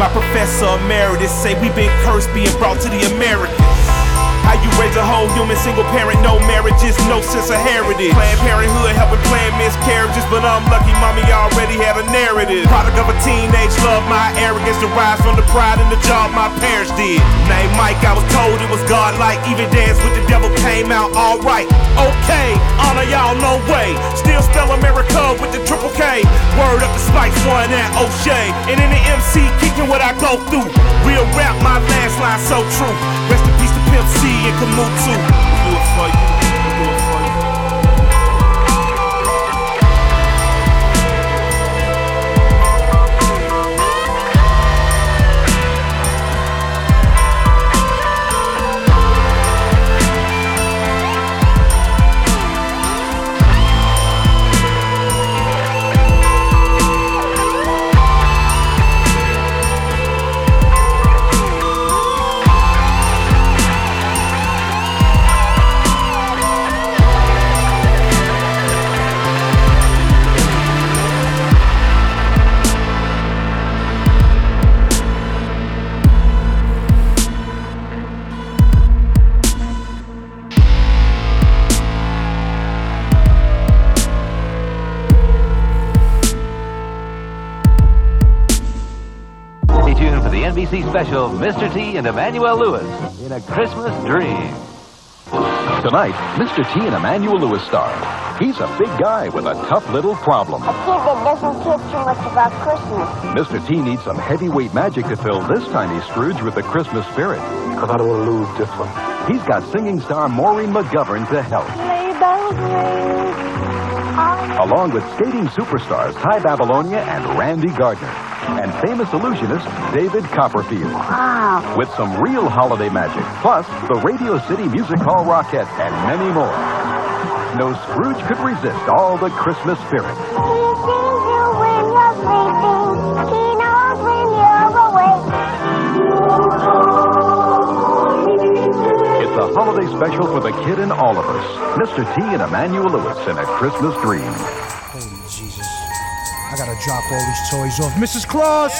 My professor emeritus say we been cursed being brought to the Americas. How you raise a whole human single parent, no marriages, no sense of heritage. Planned parenthood helping plan miscarriages, but I'm lucky mommy already had a narrative. Product of a teenage love, my arrogance derives from the pride in the job my parents did. Name Mike, I was told it was godlike. Even dance with the devil came out alright. Okay, honor y'all, no way. Still spell America with the triple K. Word up the Spice One and O'Shea. And in the MC, kicking what I go through. Real rap, my last line so true. Rest Pimp and Kamut too. Do it for you. NBC special Mr. T and Emmanuel Lewis in A Christmas Dream. Tonight, Mr. T and Emmanuel Lewis star. He's a big guy with a tough little problem. A kid that doesn't care too much about Christmas. Mr. T needs some heavyweight magic to fill this tiny Scrooge with the Christmas spirit. Because I don't want to lose this one. He's got singing star Maureen McGovern to help. Sleigh bells ring. along with skating superstars Tai Babilonia and Randy Gardner, and famous illusionist David Copperfield. Wow. With some real holiday magic, plus the Radio City Music Hall Rockette, and many more. No Scrooge could resist all the Christmas spirit. He sees you when you're sleeping. He knows when you're awake. It's a holiday special for the kid in all of us. Mr. T and Emmanuel Lewis in A Christmas Dream. I gotta drop all these toys off. Mrs. Claus!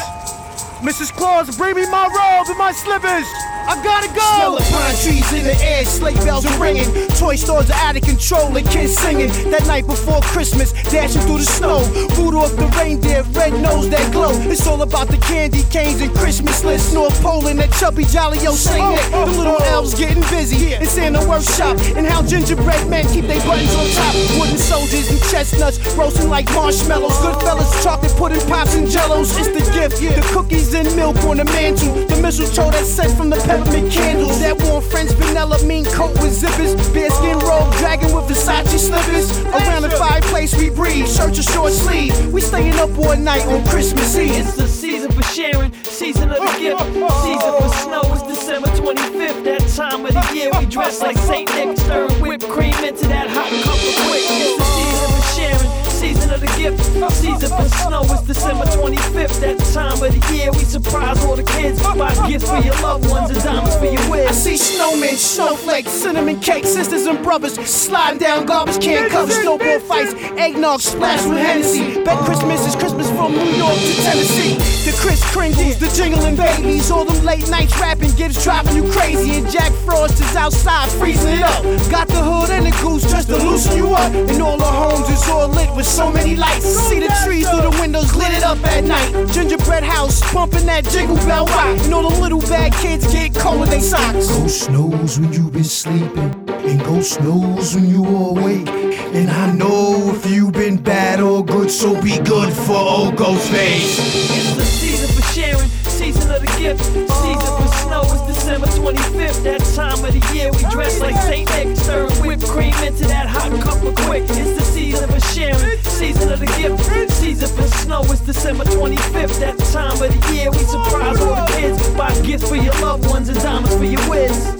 Mrs. Claus, bring me my robe and my slippers! I gotta go. Smell the pine trees in the air, sleigh bells are ringing. Toy stores are out of control and kids singing. That night before Christmas, dashing through the snow. Rudolph the reindeer, red nose that glow. It's all about the candy canes and Christmas lists. North Pole and that chubby jolly old Saint Nick. The little oh. elves getting busy It's in Santa workshop. And how gingerbread men keep their buttons on top. Wooden soldiers and chestnuts roasting like marshmallows. Goodfellas, chocolate pudding, pops and jellos. It's the gift. The cookies and milk on the mantle. The mistletoe that's sent from the peppermint candles. That warm French vanilla mean coat with zippers. Bearskin robe, dragon with Versace slippers. Around the fireplace we breathe. Shirt or short sleeve. We staying up all night on Christmas Eve. It's the season for sharing, season of the oh, gift, oh, oh. season for snow. It's December 25th, that time of the year. We dress like Saint Nick, stir whipped cream into that hot cup of Quik. It's the season for sharing, season of the gift, season for snow. It's December 25th, that time of the year. We surprise all the kids, buy gifts for your loved ones and diamonds for your I see snowmen, snowflakes, cinnamon cakes, sisters and brothers sliding down garbage can covers, snowball fights, eggnog splashed with Hennessy. Bet Christmas is Christmas from New York to Tennessee. The Kris Kringles, the jingling babies, all them late nights rapping gives driving you crazy. And Jack Frost is outside freezing it up. Got the hood and the goose just to loosen you up. And all the homes is all lit with so many lights. See the trees through the windows lit it up at night. Gingerbread house pumping that jingle bell rock. And all the little bad kids get cold with their socks. Ghost knows when you've been sleeping, and ghost knows when you are awake. And I know if you've been bad or good, so be good for old Ghostface. It's the season for sharing, season of the gift, season for snow. December 25th, that time of the year. We dress like Saint Nick, stir whipped cream into that hot cup of Quik. It's the season for sharing, season of the gift, season for snow. It's December 25th, that time of the year. We surprise all the kids, buy gifts for your loved ones and diamonds for your whiz.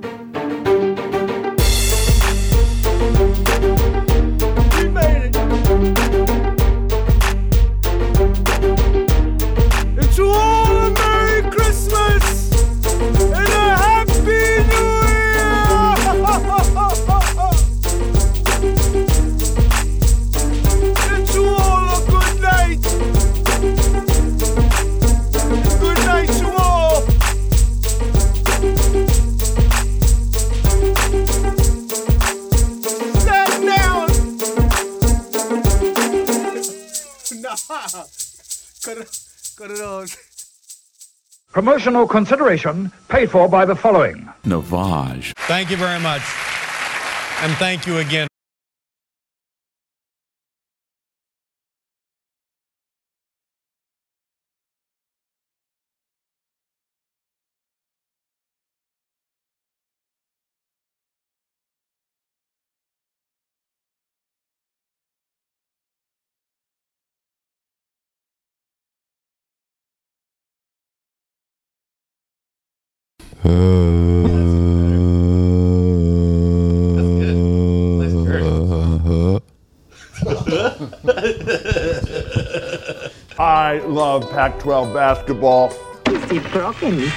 Promotional consideration paid for by the following. Navage. Thank you very much. And thank you again. I love Pac 12 basketball. Is it broken?